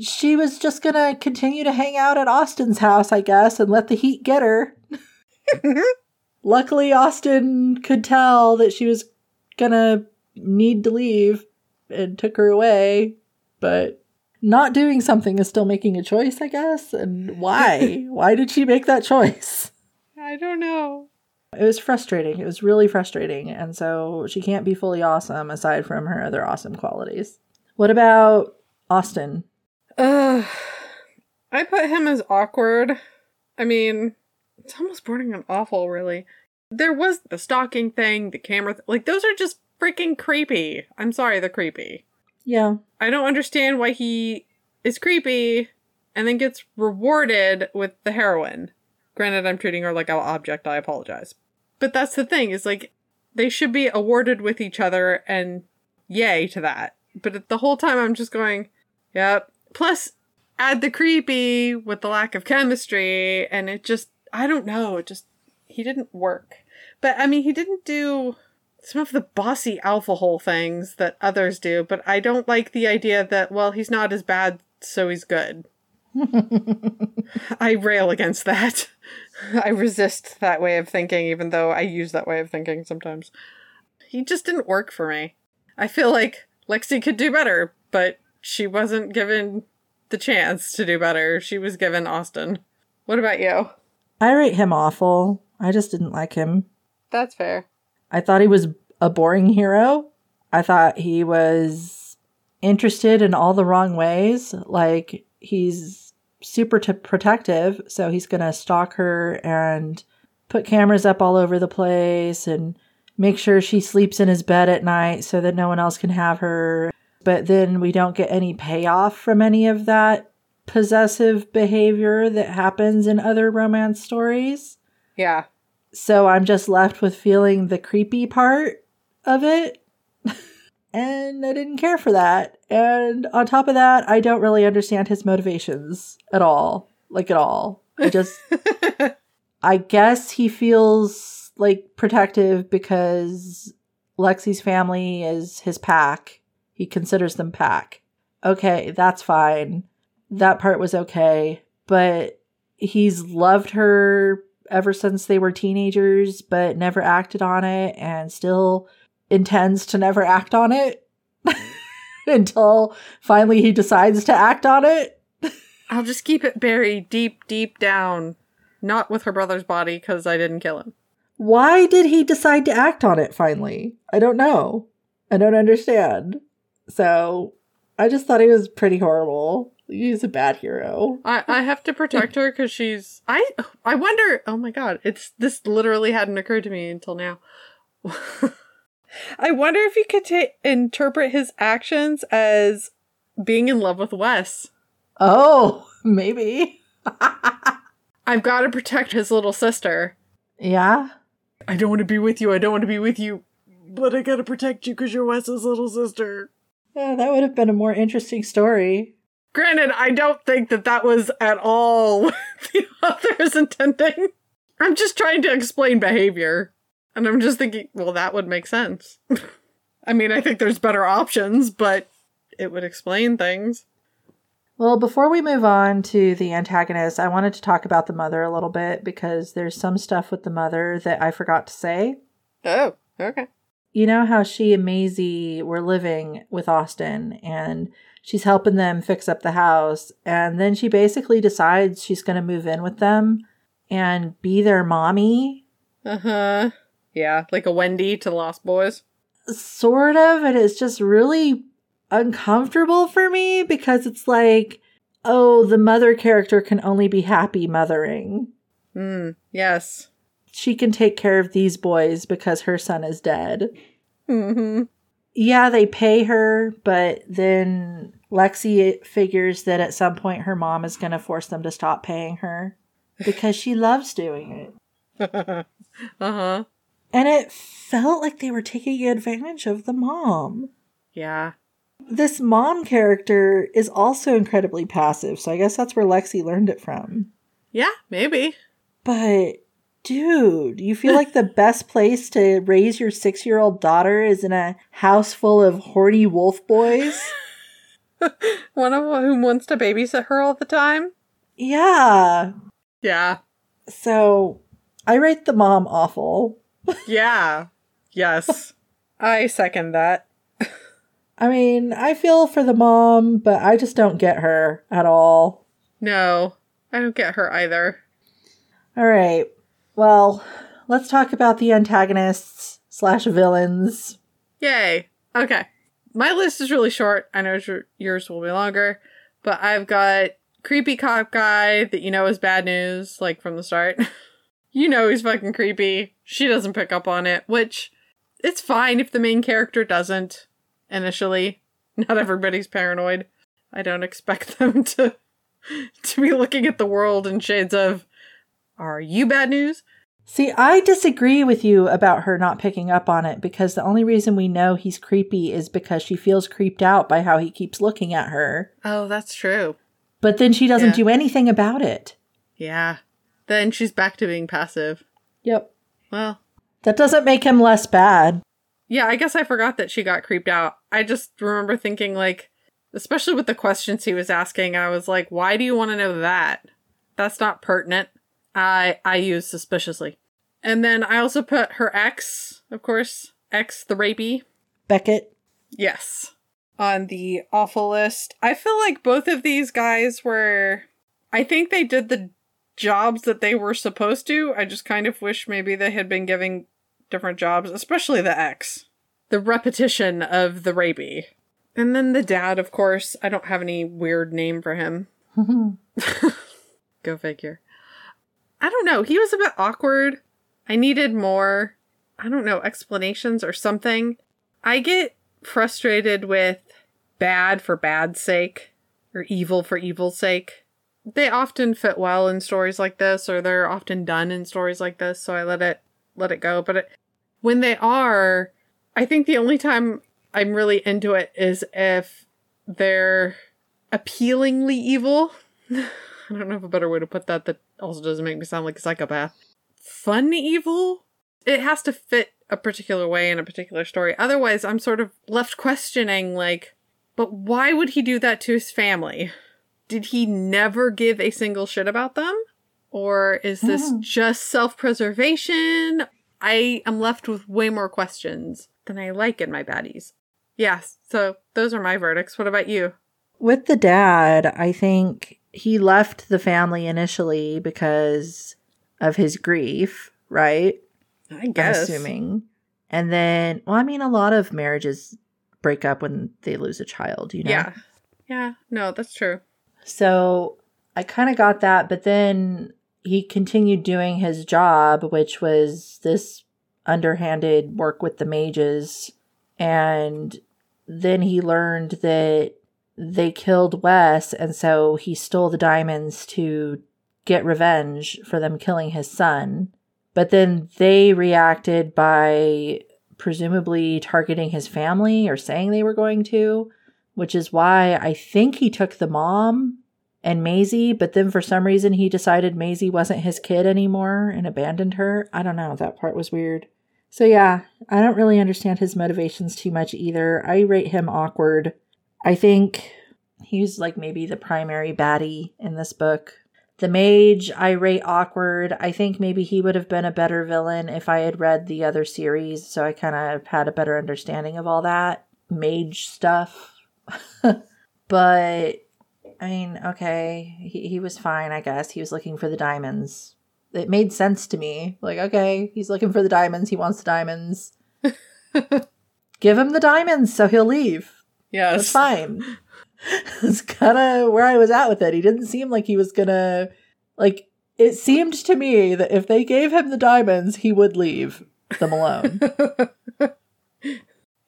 she was just gonna continue to hang out at Austin's house, I guess, and let the heat get her. Luckily, Austin could tell that she was gonna need to leave. and took her away, but not doing something is still making a choice, I guess. And why? why did she make that choice? I don't know. It was frustrating. It was really frustrating. And so she can't be fully awesome aside from her other awesome qualities. What about Austin? Uh, I put him as awkward. I mean, it's almost bordering on awful, really. There was the stalking thing, the camera, th- like, those are just freaking creepy. I'm sorry, they're creepy. Yeah. I don't understand why he is creepy and then gets rewarded with the heroine. Granted, I'm treating her like an object, I apologize. But that's the thing, is like, they should be awarded with each other, and yay to that. But the whole time I'm just going, yep. Plus, add the creepy with the lack of chemistry, and it just, I don't know, it just, he didn't work. But I mean, he didn't do some of the bossy alpha hole things that others do, but I don't like the idea that, well, he's not as bad, so he's good. I rail against that. I resist that way of thinking, even though I use that way of thinking sometimes. He just didn't work for me. I feel like Lexi could do better, but she wasn't given the chance to do better. She was given Austin. What about you? I rate him awful. I just didn't like him. That's fair. I thought he was a boring hero. I thought he was interested in all the wrong ways. Like, he's super t- protective, so he's going to stalk her and put cameras up all over the place and make sure she sleeps in his bed at night so that no one else can have her. But then we don't get any payoff from any of that possessive behavior that happens in other romance stories. Yeah. So I'm just left with feeling the creepy part of it. and I didn't care for that. And on top of that, I don't really understand his motivations at all. Like, at all. I just, I guess he feels like protective because Lexi's family is his pack. He considers them pack. Okay, that's fine. That part was okay. But he's loved her ever since they were teenagers, but never acted on it and still intends to never act on it until finally he decides to act on it. I'll just keep it buried deep, deep down. Not with her brother's body, because I didn't kill him. Why did he decide to act on it finally? I don't know. I don't understand. So I just thought he was pretty horrible. He's a bad hero. I, I have to protect her because she's I I wonder oh my god it's this literally hadn't occurred to me until now. I wonder if you could ta- interpret his actions as being in love with Wes. Oh, maybe. I've got to protect his little sister. Yeah. I don't want to be with you. I don't want to be with you, but I got to protect you because you're Wes's little sister. Yeah, that would have been a more interesting story. Granted, I don't think that that was at all what the author is intending. I'm just trying to explain behavior. And I'm just thinking, well, that would make sense. I mean, I think there's better options, but it would explain things. Well, before we move on to the antagonist, I wanted to talk about the mother a little bit because there's some stuff with the mother that I forgot to say. Oh, okay. You know how she and Maisie were living with Austin and she's helping them fix up the house. And then she basically decides she's going to move in with them and be their mommy. Uh huh. Yeah, like a Wendy to the Lost Boys. Sort of. And it's just really uncomfortable for me because it's like, oh, the mother character can only be happy mothering. Hmm, yes. She can take care of these boys because her son is dead. Mm-hmm. Yeah, they pay her, but then Lexi figures that at some point her mom is going to force them to stop paying her because she loves doing it. uh-huh. And it felt like they were taking advantage of the mom. Yeah. This mom character is also incredibly passive, so I guess that's where Lexi learned it from. Yeah, maybe. But dude, you feel like the best place to raise your six year old daughter is in a house full of horny wolf boys? One of whom wants to babysit her all the time? yeah. Yeah. So I rate the mom awful. Yeah. Yes. I second that. I mean, I feel for the mom, but I just don't get her at all. No, I don't get her either. All right. Well, let's talk about the antagonists slash villains. Yay. Okay. My list is really short. I know yours will be longer, but I've got creepy cop guy that you know is bad news, like from the start. you know he's fucking creepy. She doesn't pick up on it, which it's fine if the main character doesn't initially. Not everybody's paranoid. I don't expect them to to be looking at the world in shades of are you bad news? See, I disagree with you about her not picking up on it because the only reason we know he's creepy is because she feels creeped out by how he keeps looking at her. Oh, that's true. But then she doesn't Yeah. do anything about it. Yeah. Then she's back to being passive. Yep. Well, That doesn't make him less bad. yeah, I guess I forgot that she got creeped out. I just remember thinking, like, especially with the questions he was asking, I was like, why do you want to know that? That's not pertinent. I I use suspiciously. And then I also put her ex, of course, ex the rapey. Beckett. Yes. On the awful list. I feel like both of these guys were I think they did the jobs that they were supposed to. I just kind of wish maybe they had been giving different jobs, especially the ex. The repetition of the rapey. And then the dad, of course. I don't have any weird name for him. Go figure. I don't know. He was a bit awkward. I needed more, I don't know, explanations or something. I get frustrated with bad for bad's sake or evil for evil's sake. They often fit well in stories like this or they're often done in stories like this, so I let it let it go. But it, when they are, I think the only time I'm really into it is if they're appealingly evil. I don't know if a better way to put that that also doesn't make me sound like a psychopath. Fun evil? It has to fit a particular way in a particular story. Otherwise, I'm sort of left questioning, like, but why would he do that to his family? Did he never give a single shit about them? Or is this Hmm. just self preservation? I am left with way more questions than I like in my baddies. Yes, so those are my verdicts. What about you? With the dad, I think he left the family initially because of his grief, right? I I'm guess. assuming. And then, well, I mean, a lot of marriages break up when they lose a child, you know? Yeah. Yeah, no, that's true. So I kind of got that, but then he continued doing his job, which was this underhanded work with the mages. And then he learned that they killed Wes, and so he stole the diamonds to get revenge for them killing his son. But then they reacted by presumably targeting his family or saying they were going to which is why I think he took the mom and Maisie, but then for some reason he decided Maisie wasn't his kid anymore and abandoned her. I don't know. That part was weird. So, yeah, I don't really understand his motivations too much either. I rate him awkward. I think he's like maybe the primary baddie in this book. The mage, I rate awkward. I think maybe he would have been a better villain if I had read the other series, so I kind of had a better understanding of all that mage stuff. but I mean, okay, he, he was fine, I guess. He was looking for the diamonds. It made sense to me. Like, okay, he's looking for the diamonds. He wants the diamonds. Give him the diamonds so he'll leave. Yes. It's fine. That's kind of where I was at with it. He didn't seem like he was gonna, like, it seemed to me that if they gave him the diamonds, he would leave them alone.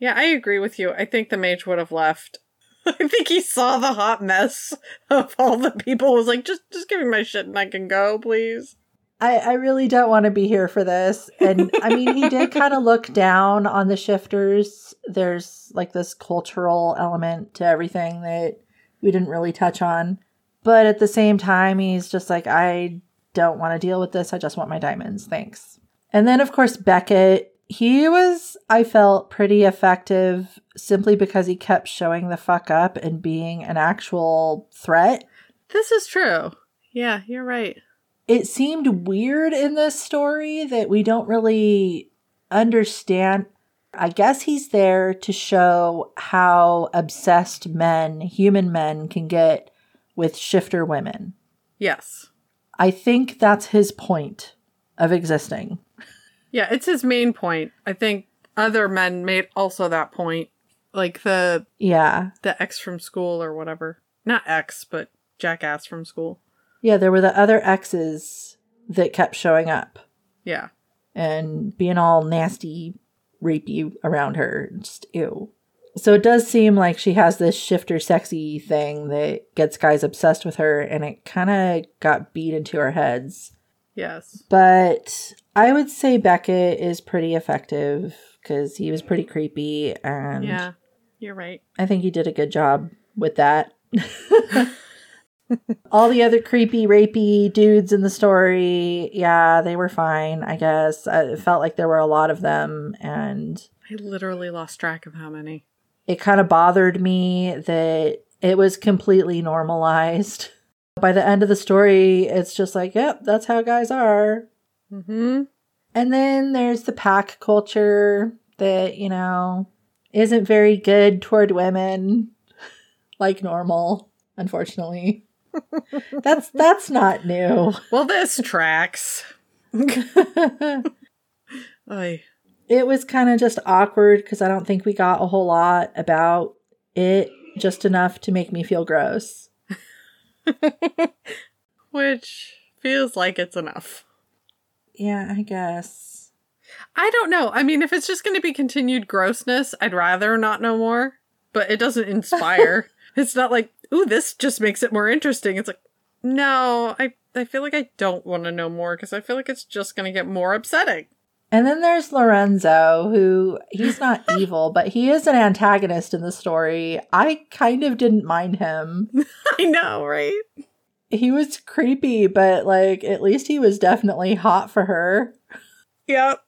Yeah, I agree with you. I think the mage would have left. I think he saw the hot mess of all the people. Was like, just, just give me my shit and I can go, please. I, I really don't want to be here for this. And I mean, he did kind of look down on the shifters. There's like this cultural element to everything that we didn't really touch on. But at the same time, he's just like, I don't want to deal with this. I just want my diamonds. Thanks. And then, of course, Beckett. He was, I felt, pretty effective simply because he kept showing the fuck up and being an actual threat. This is true. Yeah, you're right. It seemed weird in this story that we don't really understand. I guess he's there to show how obsessed men, human men, can get with shifter women. Yes. I think that's his point of existing. Yeah, it's his main point. I think other men made also that point. Like the Yeah. the ex from school or whatever. Not ex, but jackass from school. Yeah, there were the other exes that kept showing up Yeah. and being all nasty, rapey around her. Just ew. So it does seem like she has this shifter sexy thing that gets guys obsessed with her, and it kind of got beat into our heads. Yes. But I would say Beckett is pretty effective because he was pretty creepy, and Yeah. You're right. I think he did a good job with that. All the other creepy, rapey dudes in the story, yeah, they were fine, I guess. I- It felt like there were a lot of them, and I literally lost track of how many. it kind of bothered me that it was completely normalized. By the end of the story, it's just like, yep, that's how guys are. Mm-hmm. And then there's the pack culture that, you know, isn't very good toward women like normal, unfortunately. That's that's not new. Well, this tracks. Oy. it was kind of just awkward because I don't think we got a whole lot about it, just enough to make me feel gross. Which feels like it's enough. Yeah, I guess. I don't know. I mean, if it's just going to be continued grossness, I'd rather not know more. But it doesn't inspire. it's not like, ooh, this just makes it more interesting. It's like, no, I I feel like I don't want to know more because I feel like it's just going to get more upsetting. And then there's Lorenzo, who he's not evil, but he is an antagonist in the story. I kind of didn't mind him. I know, right? He was creepy, but like at least he was definitely hot for her, Yep.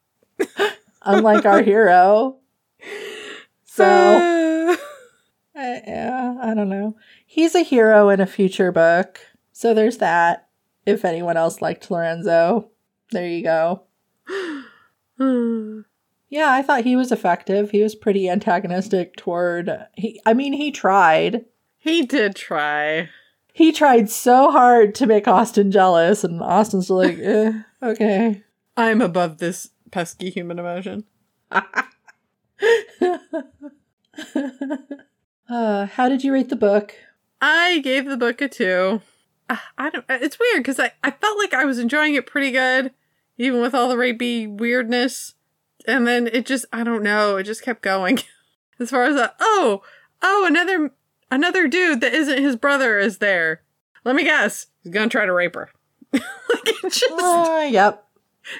unlike our hero. So, Uh, uh, yeah, I don't know. He's a hero in a future book. So there's that. If anyone else liked Lorenzo, there you go. Yeah, I thought he was effective. He was pretty antagonistic toward he I mean, he tried. he did try. He tried so hard to make Austin jealous and Austin's like, eh, okay. I'm above this pesky human emotion. uh, how did you rate the book? I gave the book a two. Uh, I don't. It's weird because I, I felt like I was enjoying it pretty good, even with all the rapey weirdness, and then it just I don't know. It just kept going. as far as that, oh oh another another dude that isn't his brother is there. Let me guess. He's gonna try to rape her. like it just Uh, yep.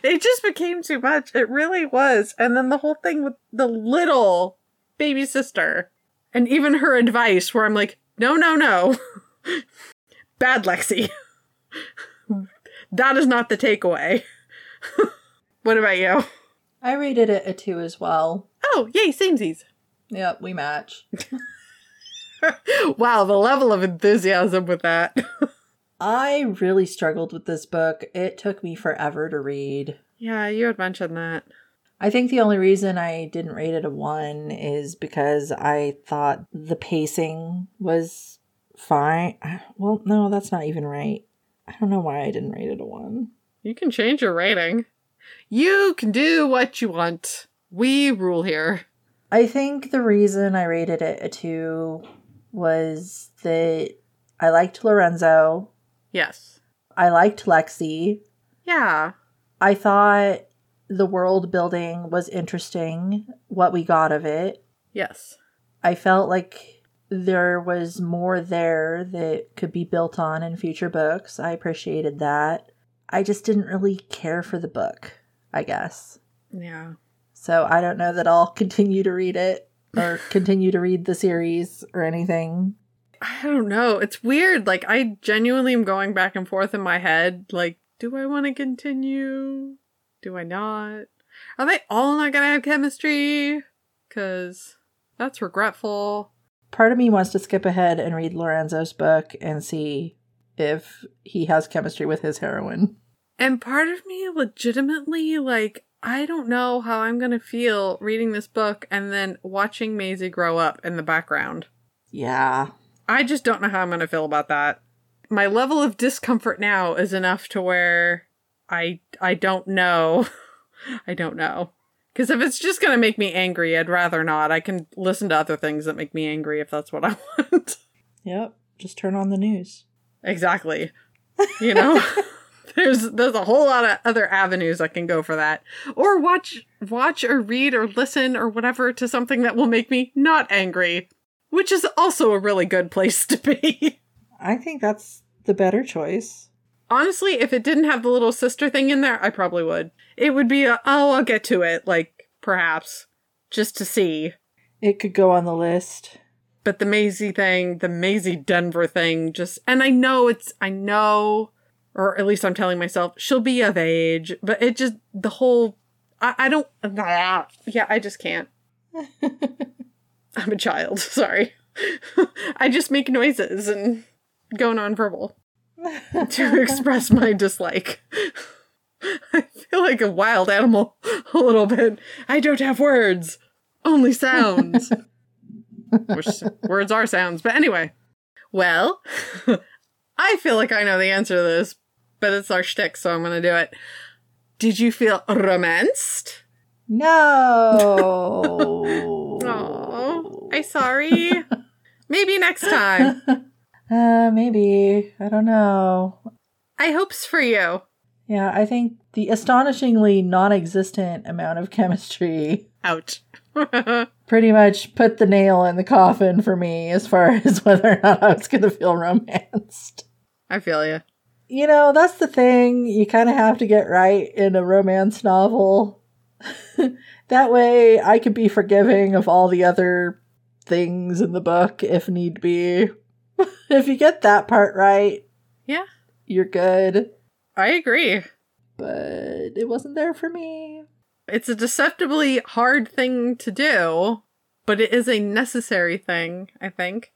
it just became too much. It really was. And then the whole thing with the little baby sister and even her advice, where I'm like, no, no, no. Bad Lexi. that is not the takeaway. what about you? I rated it a two as well. Oh, yay, samesies. Yep, we match. wow, the level of enthusiasm with that. I really struggled with this book. It took me forever to read. yeah, you had mentioned that. I think the only reason I didn't rate it a one is because I thought the pacing was fine. Well, no, that's not even right. I don't know why I didn't rate it a one. You can change your rating. You can do what you want. We rule here. I think the reason I rated it a two was that I liked Lorenzo. Yes. I liked Lexi. Yeah. I thought the world building was interesting, what we got of it. Yes. I felt like there was more there that could be built on in future books. I appreciated that. I just didn't really care for the book, I guess. Yeah. So I don't know that I'll continue to read it or continue to read the series or anything. I don't know. It's weird. Like, I genuinely am going back and forth in my head. Like, do I want to continue? Do I not? Are they all not going to have chemistry? Because that's regretful. Part of me wants to skip ahead and read Lorenzo's book and see if he has chemistry with his heroine. And part of me legitimately, like, I don't know how I'm going to feel reading this book and then watching Maisie grow up in the background. Yeah. I just don't know how I'm going to feel about that. My level of discomfort now is enough to where I I don't know. I don't know. Cuz if it's just going to make me angry, I'd rather not. I can listen to other things that make me angry if that's what I want. Yep. Just turn on the news. exactly. You know? there's there's a whole lot of other avenues I can go for that. Or watch watch or read or listen or whatever to something that will make me not angry, which is also a really good place to be. I think that's the better choice. Honestly, if it didn't have the little sister thing in there, I probably would. It would be a, oh, I'll get to it, like perhaps just to see. It could go on the list. But the Maisie thing, the Maisie Denver thing, just and I know it's I know, or at least I'm telling myself she'll be of age, but it just the whole I, I don't yeah I just can't. I'm a child. Sorry, I just make noises and go nonverbal to express my dislike. I feel like a wild animal a little bit. I don't have words, only sounds. Which words are sounds. But anyway, well, I feel like I know the answer to this, but it's our shtick, so I'm going to do it. Did you feel romanced? No. Oh, I'm sorry. Maybe next time. Uh, maybe. I don't know. I hopes for you. Yeah, I think the astonishingly non existent amount of chemistry Ouch. pretty much put the nail in the coffin for me as far as whether or not I was going to feel romanced. I feel you. You know, that's the thing. You kind of have to get right in a romance novel. that way, I could be forgiving of all the other things in the book if need be. if you get that part right, Yeah, you're good. I agree. But it wasn't there for me. It's a deceptively hard thing to do, but it is a necessary thing, I think.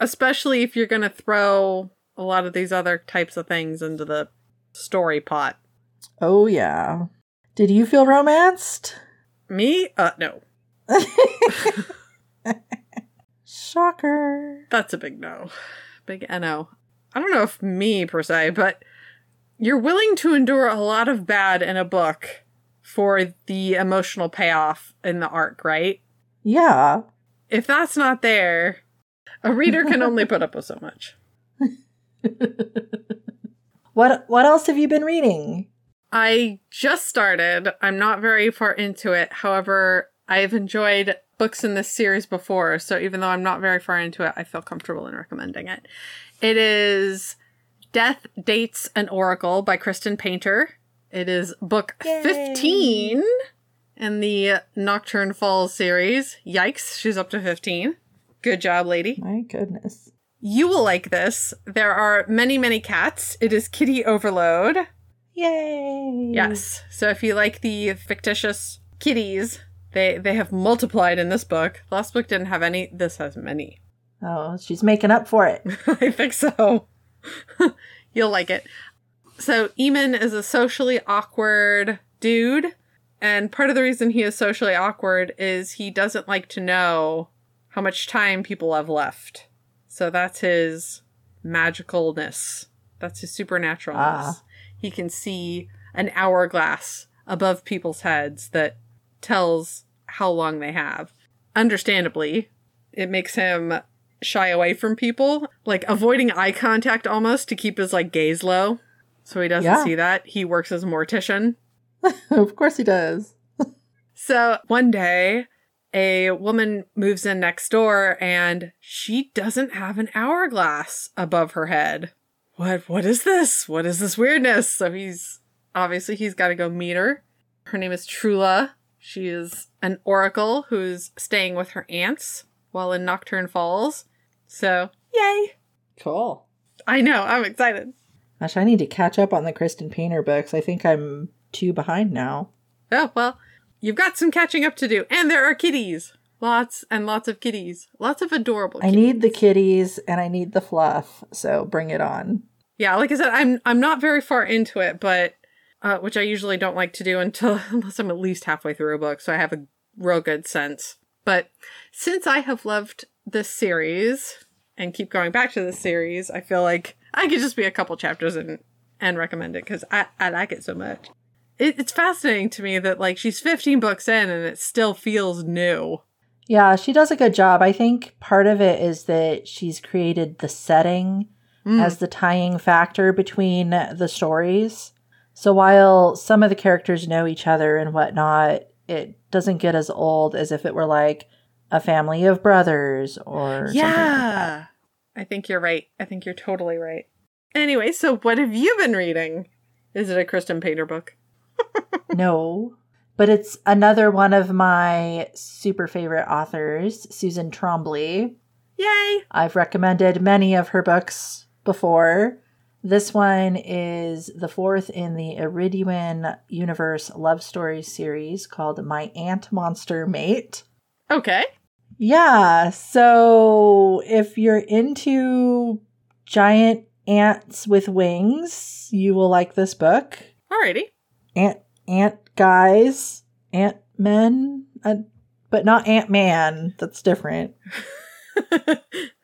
Especially if you're going to throw a lot of these other types of things into the story pot. Oh, yeah. Did you feel romanced? Me? Uh, no. Shocker. That's a big no. Big NO. I don't know if me per se, but you're willing to endure a lot of bad in a book for the emotional payoff in the arc, right? Yeah. If that's not there, a reader can only put up with so much. What what else have you been reading? I just started. I'm not very far into it. However, I've enjoyed books in this series before, so even though I'm not very far into it, I feel comfortable in recommending it. It is Death, Dates, an Oracle by Kristen Painter. It is book Yay. 15 in the Nocturne Falls series. Yikes, she's up to 15. Good job, lady. My goodness. You will like this. There are many, many cats. It is kitty overload. Yay. Yes. So if you like the fictitious kitties, they they have multiplied in this book. Last book didn't have any. This has many. Oh, she's making up for it. I think so. You'll like it. So Eamon is a socially awkward dude, and part of the reason he is socially awkward is he doesn't like to know how much time people have left. So that's his magicalness. That's his supernaturalness. Ah. He can see an hourglass above people's heads that tells how long they have. Understandably, it makes him shy away from people, like avoiding eye contact almost to keep his like gaze low. So he doesn't Yeah. see that. He works as a mortician. of course he does. So one day, a woman moves in next door and she doesn't have an hourglass above her head. What what is this? What is this weirdness? So he's obviously he's got to go meet her. Her name is Trula. She is an oracle who's staying with her aunts while in Nocturne Falls. So, yay. Cool. I know, I'm excited. Gosh, I need to catch up on the Kristen Painter books. I think I'm two behind now. Oh, well, you've got some catching up to do. And there are kitties. Lots and lots of kitties. Lots of adorable kitties. I need the kitties and I need the fluff, so bring it on. Yeah, like I said, I'm I'm not very far into it, but uh, which I usually don't like to do until unless I'm at least halfway through a book, so I have a real good sense. But since I have loved this series and keep going back to this series, I feel like I could just be a couple chapters and and recommend it because I, I like it so much. It, it's fascinating to me that like she's 15 books in and it still feels new. Yeah, she does a good job. I think part of it is that she's created the setting Mm. as the tying factor between the stories. So while some of the characters know each other and whatnot, it doesn't get as old as if it were like a family of brothers or something like yeah. I think you're right. I think you're totally right. Anyway, so what have you been reading? Is it a Kristen Painter book? no, but it's another one of my super favorite authors, Susan Trombley. Yay! I've recommended many of her books before. This one is the fourth in the Iridian Universe love story series called My Ant Monster Mate. Okay. Yeah, so if you're into giant ants with wings, you will like this book. Alrighty. Ant ant guys, ant men, uh, but not Ant Man. That's different.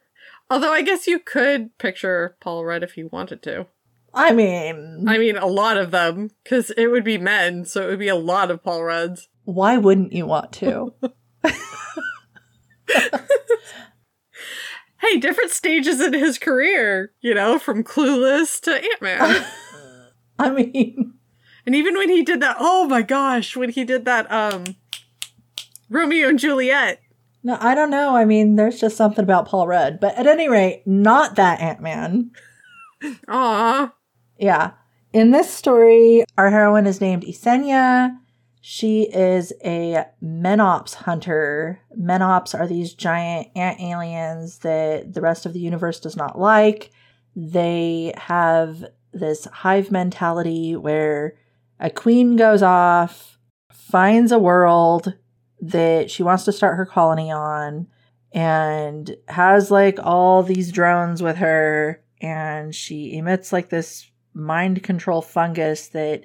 Although I guess you could picture Paul Rudd if you wanted to. I mean, I mean, a lot of them, because it would be men, so it would be a lot of Paul Rudds. why wouldn't you want to? Hey, different stages in his career, you know, from Clueless to Ant Man. I mean, and even when he did that, oh my gosh, when he did that, um, Romeo and Juliet. No, I don't know. I mean, there's just something about Paul Rudd, but at any rate, not that Ant Man. Aw. Yeah. In this story, our heroine is named Isenia. She is a Menops hunter. Menops are these giant ant aliens that the rest of the universe does not like. They have this hive mentality where a queen goes off, finds a world that she wants to start her colony on, and has like all these drones with her, and she emits like this mind control fungus that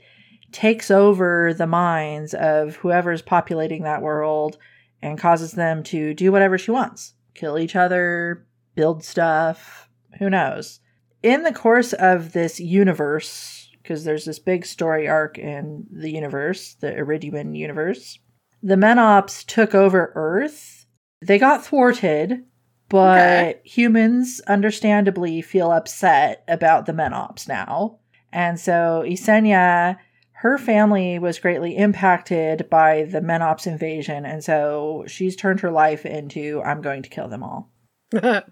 takes over the minds of whoever's populating that world and causes them to do whatever she wants kill each other, build stuff, who knows. In the course of this universe, because there's this big story arc in the universe, the Iridian universe, the Menops took over Earth. They got thwarted, but Okay. humans understandably feel upset about the Menops now. And so Isenia, her family was greatly impacted by the Menops invasion. And so she's turned her life into I'm going to kill them all.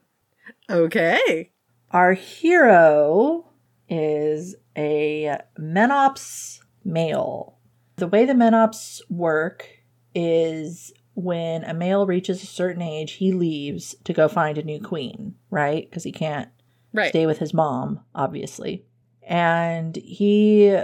okay. Our hero is a Menops male. The way the Menops work is when a male reaches a certain age, he leaves to go find a new queen, right? Because he can't Right. stay with his mom, obviously. And he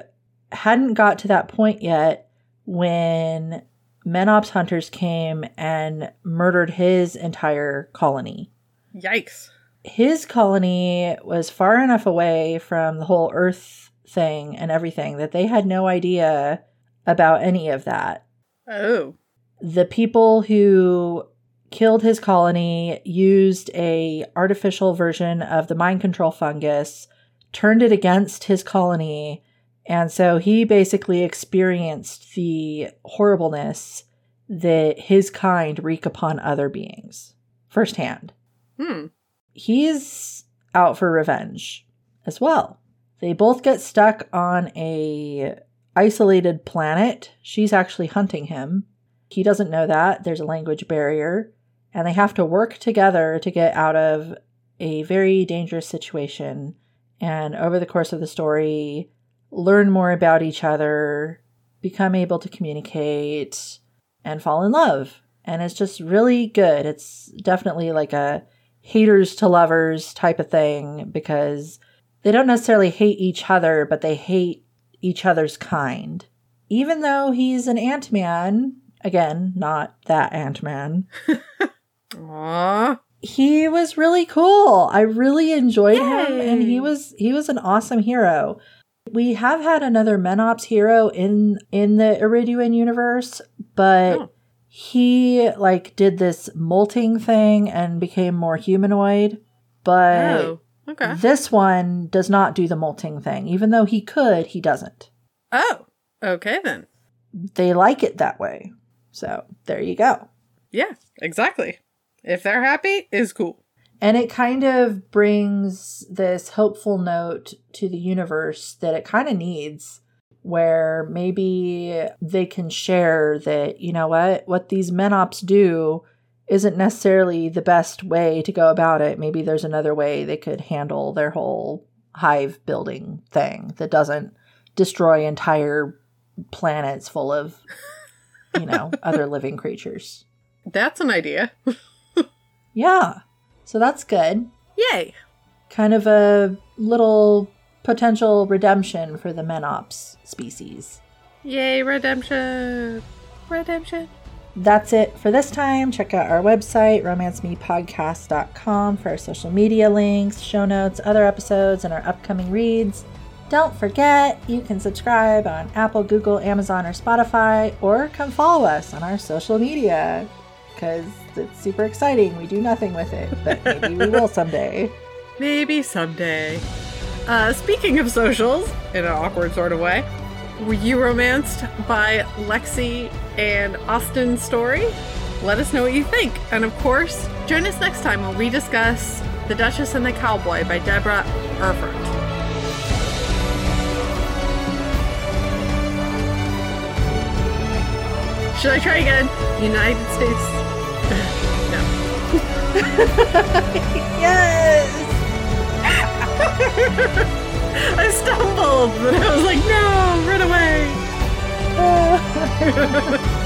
hadn't got to that point yet when Menops hunters came and murdered his entire colony. Yikes. His colony was far enough away from the whole Earth thing and everything that they had no idea about any of that Oh. the people who killed his colony used a artificial version of the mind control fungus turned it against his colony and so he basically experienced the horribleness that his kind wreak upon other beings firsthand Hmm. he's out for revenge as well. They both get stuck on a isolated planet. She's actually hunting him. He doesn't know that. There's a language barrier and they have to work together to get out of a very dangerous situation and over the course of the story learn more about each other, become able to communicate and fall in love. And it's just really good. It's definitely like a haters to lovers type of thing because they don't necessarily hate each other, but they hate each other's kind. Even though he's an Ant Man, again, not that Ant Man, he was really cool. I really enjoyed him and he was he was an awesome hero. We have had another Menops hero in in the Iridian universe, but Oh. he like did this molting thing and became more humanoid. But Oh, okay. this one does not do the molting thing. Even though he could, he doesn't. Oh, okay then. They like it that way. So there you go. Yeah, exactly. If they're happy, is cool. And it kind of brings this hopeful note to the universe that it kind of needs, where maybe they can share that, you know what, what these menops do isn't necessarily the best way to go about it. Maybe there's another way they could handle their whole hive building thing that doesn't destroy entire planets full of, you know, other living creatures. That's an idea. Yeah. So that's good. Yay. kind of a little potential redemption for the Menops species. Yay, redemption. Redemption. That's it for this time. Check out our website, romancemepodcast.com, for our social media links, show notes, other episodes, and our upcoming reads. Don't forget, you can subscribe on Apple, Google, Amazon, or Spotify, or come follow us on our social media because it's super exciting. We do nothing with it, but maybe we will someday. Maybe someday. Uh, speaking of socials, in an awkward sort of way, were you romanced by Lexi and Austin's story? Let us know what you think. And of course, join us next time when we discuss The Duchess and the Cowboy by Deborah Erfurt. Should I try again? United States. no. Yes! I stumbled, but I was like, no, run away.